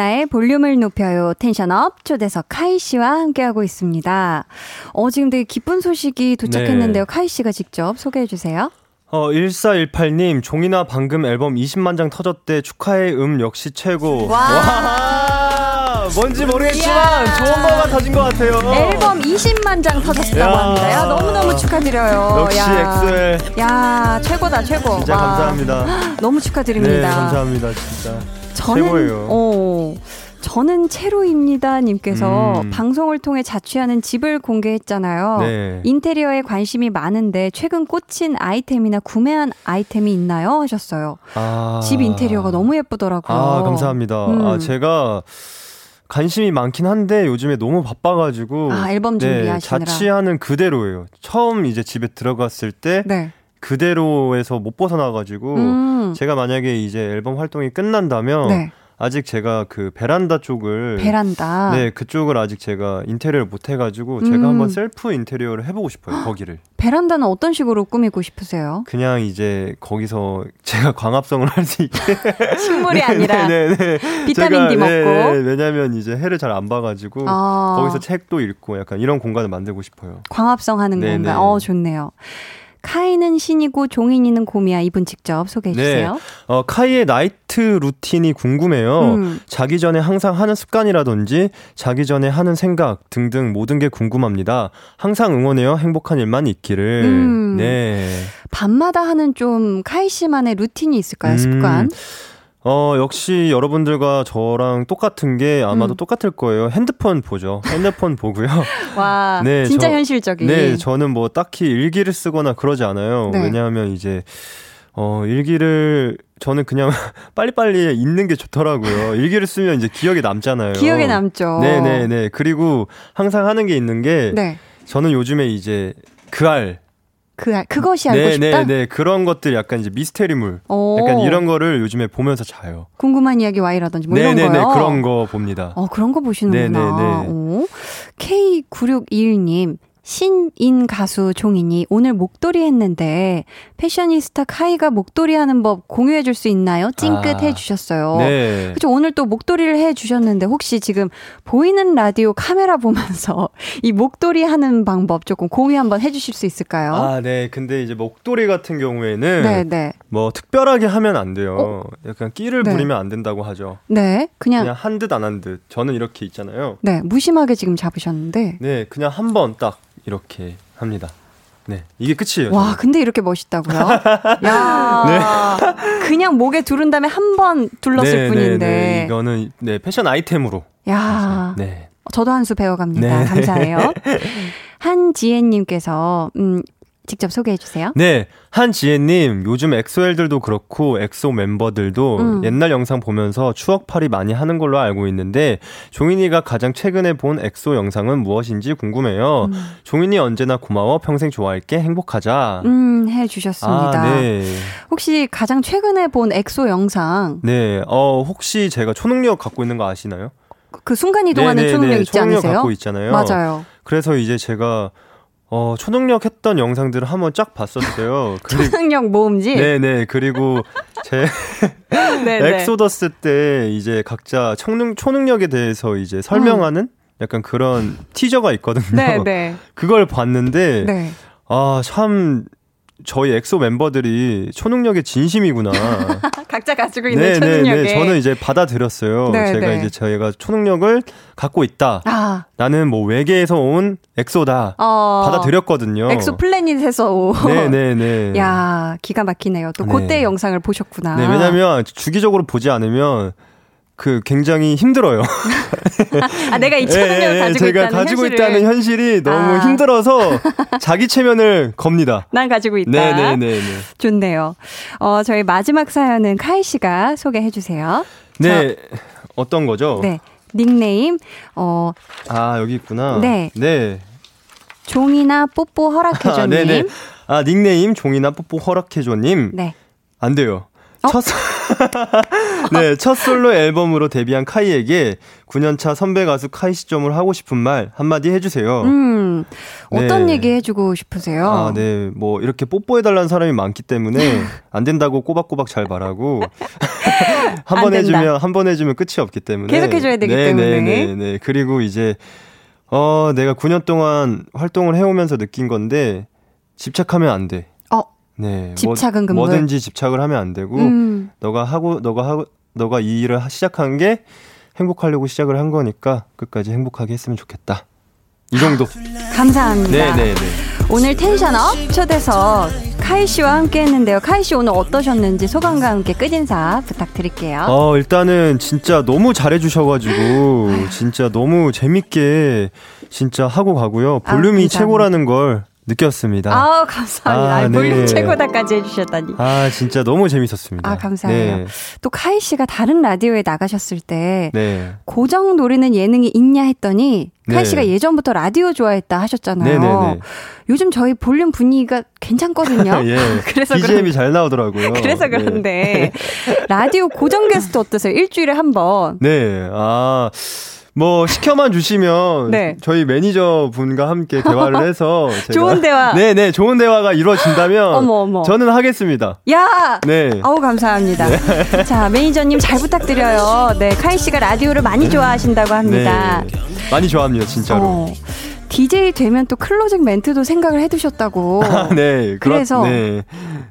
강한 나의 볼륨을 높여요. 텐션업 초대석 카이 씨와 함께하고 있습니다. 어, 지금 되게 기쁜 소식이 도착했는데요. 네. 카이 씨가 직접 소개해 주세요. 어, 1418님, 종이나 방금 앨범 20만 장 터졌대. 축하해, 음, 역시 최고. 와. 와. 뭔지 모르겠지만 야. 좋은 거가 터진 것 같아요. 앨범 20만 장 터졌다고 합니다. 야, 너무너무 축하드려요. 역시 엑소엘. 야, 최고다, 최고. 진짜 와. 감사합니다. 너무 축하드립니다. 네, 감사합니다, 진짜. 저는, 최고예요. 어, 저는 채로입니다 님께서 음. 방송을 통해 자취하는 집을 공개했잖아요. 네. 인테리어에 관심이 많은데 최근 꽂힌 아이템이나 구매한 아이템이 있나요? 하셨어요. 아. 집 인테리어가 너무 예쁘더라고요. 아, 감사합니다. 음. 아, 제가 관심이 많긴 한데 요즘에 너무 바빠가지고 아, 앨범 준비하시느라 네, 자취하는 그대로예요. 처음 이제 집에 들어갔을 때 네. 그대로에서 못 벗어나가지고 음. 제가 만약에 이제 앨범 활동이 끝난다면 네. 아직 제가 그 베란다 쪽을 베란다 네 그쪽을 아직 제가 인테리어를 못 해가지고 음. 제가 한번 셀프 인테리어를 해보고 싶어요 거기를 베란다는 어떤 식으로 꾸미고 싶으세요? 그냥 이제 거기서 제가 광합성을 할 수 있게 식물이 네, 아니라 네, 네, 비타민 D 먹고 네, 왜냐면 이제 해를 잘 안 봐가지고 아. 거기서 책도 읽고 약간 이런 공간을 만들고 싶어요 광합성하는 공간 어 좋네요. 카이는 신이고 종인이는 곰이야. 이분 직접 소개해 네. 주세요. 네. 어, 카이의 나이트 루틴이 궁금해요. 음. 자기 전에 항상 하는 습관이라든지 자기 전에 하는 생각 등등 모든 게 궁금합니다. 항상 응원해요. 행복한 일만 있기를. 음. 네. 밤마다 하는 좀 카이 씨만의 루틴이 있을까요? 음. 습관? 어, 역시 여러분들과 저랑 똑같은 게 아마도 음. 똑같을 거예요. 핸드폰 보죠. 핸드폰 보고요. 와, 네, 진짜 저, 현실적인. 네, 저는 뭐 딱히 일기를 쓰거나 그러지 않아요. 네. 왜냐하면 이제 어, 일기를 저는 그냥 빨리빨리 읽는 게 좋더라고요. 일기를 쓰면 이제 기억에 남잖아요. 기억에 남죠. 네네네. 그리고 항상 하는 게 있는 게 네. 저는 요즘에 이제 그알 그 그것이 알고 네, 싶다. 네, 네, 그런 것들 약간 이제 미스테리물, 오. 약간 이런 거를 요즘에 보면서 자요. 궁금한 이야기 와이라든지 뭐 네, 이런 네, 거요. 네, 그런 거 봅니다. 어, 그런 거 보시는구나. 네, 네, 네. K9621님 신인 가수 종인이 오늘 목도리 했는데 패셔니스타 카이가 목도리 하는 법 공유해 줄 수 있나요? 찡긋 아, 해 주셨어요. 네. 그렇죠. 오늘 또 목도리를 해 주셨는데 혹시 지금 보이는 라디오 카메라 보면서 이 목도리 하는 방법 조금 공유 한번 해 주실 수 있을까요? 아, 네. 근데 이제 목도리 같은 경우에는 네, 네. 뭐 특별하게 하면 안 돼요. 어? 약간 끼를 네. 부리면 안 된다고 하죠. 네. 그냥 그냥 한 듯 안 한 듯. 저는 이렇게 있잖아요. 네. 무심하게 지금 잡으셨는데 네, 그냥 한 번 딱 이렇게 합니다. 네, 이게 끝이에요. 와, 저는. 근데 이렇게 멋있다고요? 야, 네. 그냥 목에 두른 다음에 한 번 둘렀을 네, 네, 뿐인데. 네, 이거는 네 패션 아이템으로. 야, 네. 저도 한 수 배워갑니다. 네. 감사해요. 한지혜님께서 음, 직접 소개해 주세요. 네. 한지혜님, 요즘 엑소엘들도 그렇고, 엑소 멤버들도 음. 옛날 영상 보면서 추억팔이 많이 하는 걸로 알고 있는데, 종인이가 가장 최근에 본 엑소 영상은 무엇인지 궁금해요. 음. 종인이 언제나 고마워, 평생 좋아할게, 행복하자. 음, 해 주셨습니다. 아, 네. 혹시 가장 최근에 본 엑소 영상? 네. 어, 혹시 제가 초능력 갖고 있는 거 아시나요? 그 순간 이동하는 네네네, 초능력 있지 초능력 않으세요? 갖고 있잖아요. 맞아요. 그래서 이제 제가 어, 초능력 했던 영상들을 한번 쫙 봤었어요. 초능력 모음집? 네네. 그리고 제 엑소더스 때 이제 각자 초능, 초능력에 대해서 이제 설명하는 음. 약간 그런 티저가 있거든요. 네네. 그걸 봤는데, 네. 아, 참, 저희 엑소 멤버들이 초능력에 진심이구나. 각자 가지고 있는 네, 초능력에. 네, 저는 이제 받아들였어요. 네, 제가 네. 이제 저희가 초능력을 갖고 있다. 아. 나는 뭐 외계에서 온 엑소다. 어. 받아들였거든요. 엑소 플래닛에서 오. 네네네. 네. 야 기가 막히네요. 또 그때 네. 영상을 보셨구나. 네, 왜냐면 주기적으로 보지 않으면 그 굉장히 힘들어요. 아, 내가 이 초능력을 예, 예, 가지고 제가 있다는 가지고 현실을. 있다는 현실이 너무 아. 힘들어서 자기 체면을 겁니다. 난 가지고 있다. 네네네. 네, 네, 좋네요. 어, 저희 마지막 사연은 카이 씨가 소개해 주세요. 네. 저, 어떤 거죠? 네. 닉네임 어. 아 여기 있구나. 네. 네. 종이나 뽀뽀 허락해줘 님. 아, 네네. 아 닉네임 종이나 뽀뽀 허락해줘 님. 네. 안 돼요. 어? 첫, 네, 첫 솔로 앨범으로 데뷔한 카이에게 9년차 선배 가수 카이 시점을 하고 싶은 말 한마디 해주세요. 음, 어떤 네. 얘기 해주고 싶으세요? 아, 네. 뭐, 이렇게 뽀뽀해달라는 사람이 많기 때문에 안 된다고 꼬박꼬박 잘 말하고 한 번 해주면, 한 번 해주면 끝이 없기 때문에. 계속 해줘야 되기 네, 때문에. 네, 네, 네. 그리고 이제, 어, 내가 9년 동안 활동을 해오면서 느낀 건데 집착하면 안 돼. 네. 집착은 뭐, 뭐든지 집착을 하면 안 되고 음. 너가 하고 너가 하고 너가 이 일을 시작한 게 행복하려고 시작을 한 거니까 끝까지 행복하게 했으면 좋겠다. 이 정도. 감사합니다. 네네네. 오늘 tension up 초대석 카이 씨와 함께 했는데요. 카이 씨 오늘 어떠셨는지 소감과 함께 끝인사 부탁드릴게요. 어, 일단은 진짜 너무 잘해주셔가지고, 진짜 너무 재밌게 진짜 하고 가고요. 볼륨이 아, 최고라는 걸 느꼈습니다. 아 감사합니다. 아, 볼륨 네. 최고다까지 해주셨다니. 아, 진짜 너무 재밌었습니다. 아, 감사해요. 네. 또 카이 씨가 다른 라디오에 나가셨을 때, 네. 고정 노리는 예능이 있냐 했더니, 카이 네. 씨가 예전부터 라디오 좋아했다 하셨잖아요. 네네네. 요즘 저희 볼륨 분위기가 괜찮거든요. 예. 그래서 BGM이 그런, 잘 나오더라고요. 그래서 네. 그런데 라디오 고정 게스트 어떠세요? 일주일에 한 번. 네. 아. 뭐 시켜만 주시면 네. 저희 매니저 분과 함께 대화를 해서 좋은 대화 네네 네, 좋은 대화가 이루어진다면 어머, 어머. 저는 하겠습니다. 야, 네, 아우 감사합니다. 네. 자 매니저님 잘 부탁드려요. 네 카이 씨가 라디오를 많이 좋아하신다고 합니다. 네. 많이 좋아합니다 진짜로. 어. DJ 되면 또 클로징 멘트도 생각을 해두셨다고. 아, 네. 그래서 네.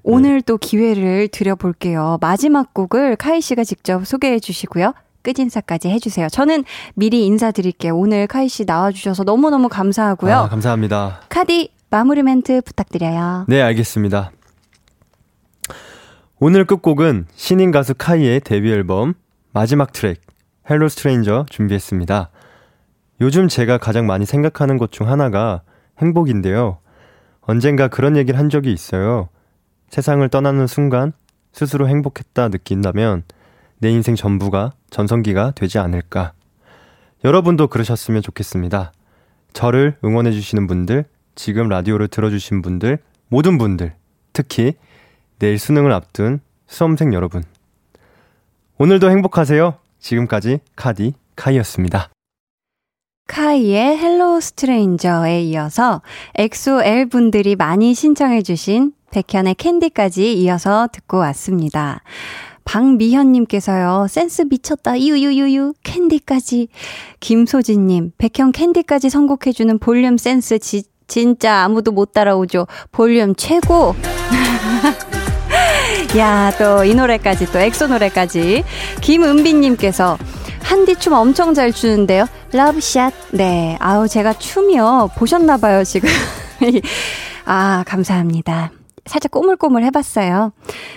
오늘 또 기회를 드려볼게요. 마지막 곡을 카이 씨가 직접 소개해 주시고요. 끝인사까지 해주세요. 저는 미리 인사드릴게요. 오늘 카이 씨 나와주셔서 너무너무 감사하고요. 아, 감사합니다. 카디 마무리 멘트 부탁드려요. 네, 알겠습니다. 오늘 끝곡은 신인 가수 카이의 데뷔 앨범 마지막 트랙 Hello Stranger 준비했습니다. 요즘 제가 가장 많이 생각하는 것 중 하나가 행복인데요. 언젠가 그런 얘기를 한 적이 있어요. 세상을 떠나는 순간 스스로 행복했다 느낀다면 내 인생 전부가 전성기가 되지 않을까. 여러분도 그러셨으면 좋겠습니다. 저를 응원해주시는 분들, 지금 라디오를 들어주신 분들, 모든 분들, 특히 내일 수능을 앞둔 수험생 여러분. 오늘도 행복하세요. 지금까지 카디 카이였습니다. 카이의 Hello Stranger에 이어서 EXO-L 분들이 많이 신청해주신 백현의 캔디까지 이어서 듣고 왔습니다. 박미현님께서요, 센스 미쳤다, 유유유유, 캔디까지. 김소진님, 백현 캔디까지 선곡해주는 볼륨 센스 지, 진짜 아무도 못 따라오죠. 볼륨 최고! 야, 또 이 노래까지, 또 엑소 노래까지. 김은비님께서, 한디 춤 엄청 잘 추는데요. Love Shot. 네. 아우, 제가 춤이요. 보셨나봐요, 지금. 아, 감사합니다. 살짝 꼬물꼬물 해봤어요.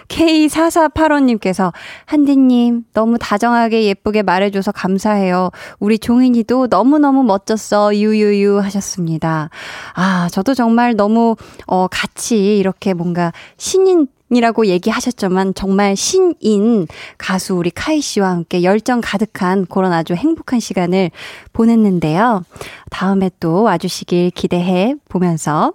K4485님께서, 한디님, 너무 다정하게 예쁘게 말해줘서 감사해요. 우리 종인이도 너무너무 멋졌어. 유유유 하셨습니다. 아, 저도 정말 너무, 어, 같이 이렇게 뭔가 신인, 이라고 얘기하셨지만 정말 신인 가수 우리 카이 씨와 함께 열정 가득한 그런 아주 행복한 시간을 보냈는데요. 다음에 또 와주시길 기대해 보면서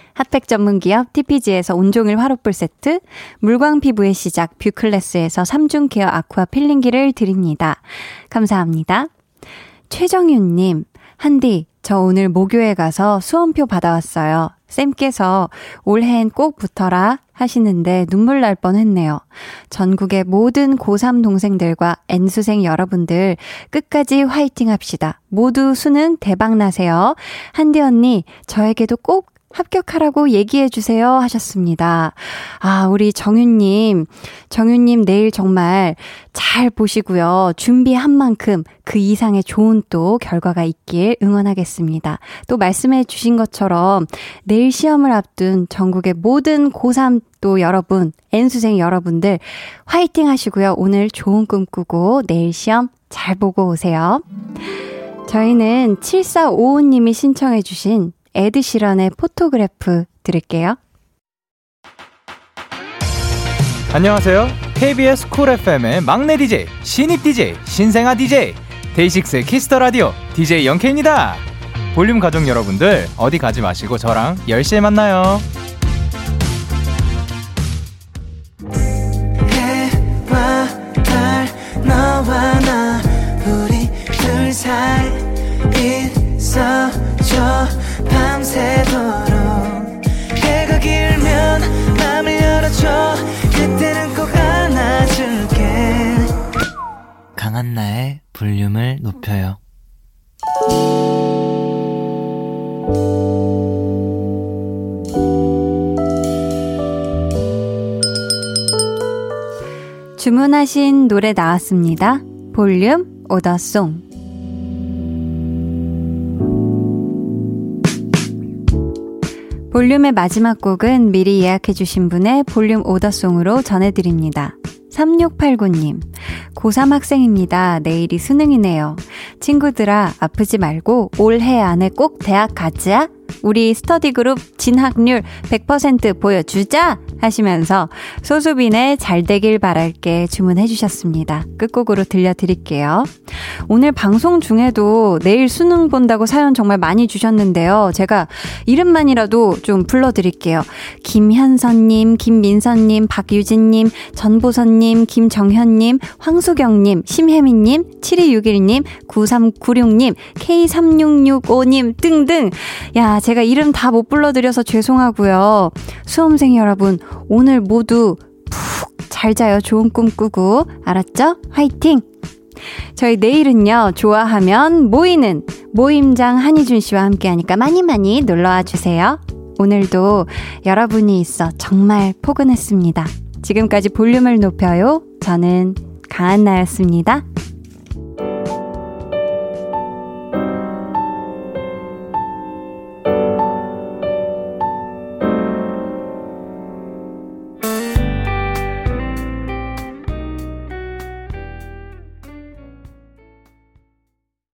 핫팩 전문 기업 TPG에서 온종일 화롯불 세트, 물광 피부의 시작 뷰클래스에서 3중 케어 아쿠아 필링기를 드립니다. 감사합니다. 최정윤님, 한디, 저 오늘 모교에 가서 수험표 받아왔어요. 쌤께서 올해엔 꼭 붙어라 하시는데 눈물 날 뻔 했네요. 전국의 모든 고3 동생들과 N수생 여러분들 끝까지 화이팅 합시다. 모두 수능 대박 나세요. 한디 언니, 저에게도 꼭 합격하라고 얘기해 주세요 하셨습니다. 아, 우리 정윤님, 정윤님 내일 정말 잘 보시고요. 준비한 만큼 그 이상의 좋은 또 결과가 있길 응원하겠습니다. 또 말씀해 주신 것처럼 내일 시험을 앞둔 전국의 모든 고3 또 여러분, N수생 여러분들 화이팅 하시고요. 오늘 좋은 꿈 꾸고 내일 시험 잘 보고 오세요. 저희는 7455님이 신청해 주신 에드시런의 Photograph 들을게요. 안녕하세요. KBS 쿨 FM의 막내 DJ, 신입 DJ, 신생아 DJ, 데이식스의 Kiss the Radio DJ 영케이입니다. 볼륨 가족 여러분들 어디 가지 마시고 저랑 10시에 만나요. 주문하신 노래 나왔습니다. 볼륨 오더송. 볼륨의 마지막 곡은 미리 예약해주신 분의 볼륨 오더송으로 전해드립니다. 3689님, 고3 학생입니다. 내일이 수능이네요. 친구들아, 아프지 말고 올해 안에 꼭 대학 가자. 우리 스터디 그룹 진학률 100% 보여주자! 하시면서 소수빈의 잘 되길 바랄게 주문해 주셨습니다. 끝곡으로 들려드릴게요. 오늘 방송 중에도 내일 수능 본다고 사연 정말 많이 주셨는데요. 제가 이름만이라도 좀 불러드릴게요. 김현선님, 김민선님, 박유진님, 전보선님, 김정현님, 황수경님, 심혜민님, 7261님, 9396님, K3665님 등등. 야, 제가 이름 다 못 불러드려서 죄송하고요. 수험생 여러분, 오늘 모두 푹 잘 자요. 좋은 꿈 꾸고. 알았죠? 화이팅! 저희 내일은요, 좋아하면 모이는 모임장 한희준 씨와 함께 하니까 많이 많이 놀러와 주세요. 오늘도 여러분이 있어 정말 포근했습니다. 지금까지 볼륨을 높여요. 저는 강한나였습니다.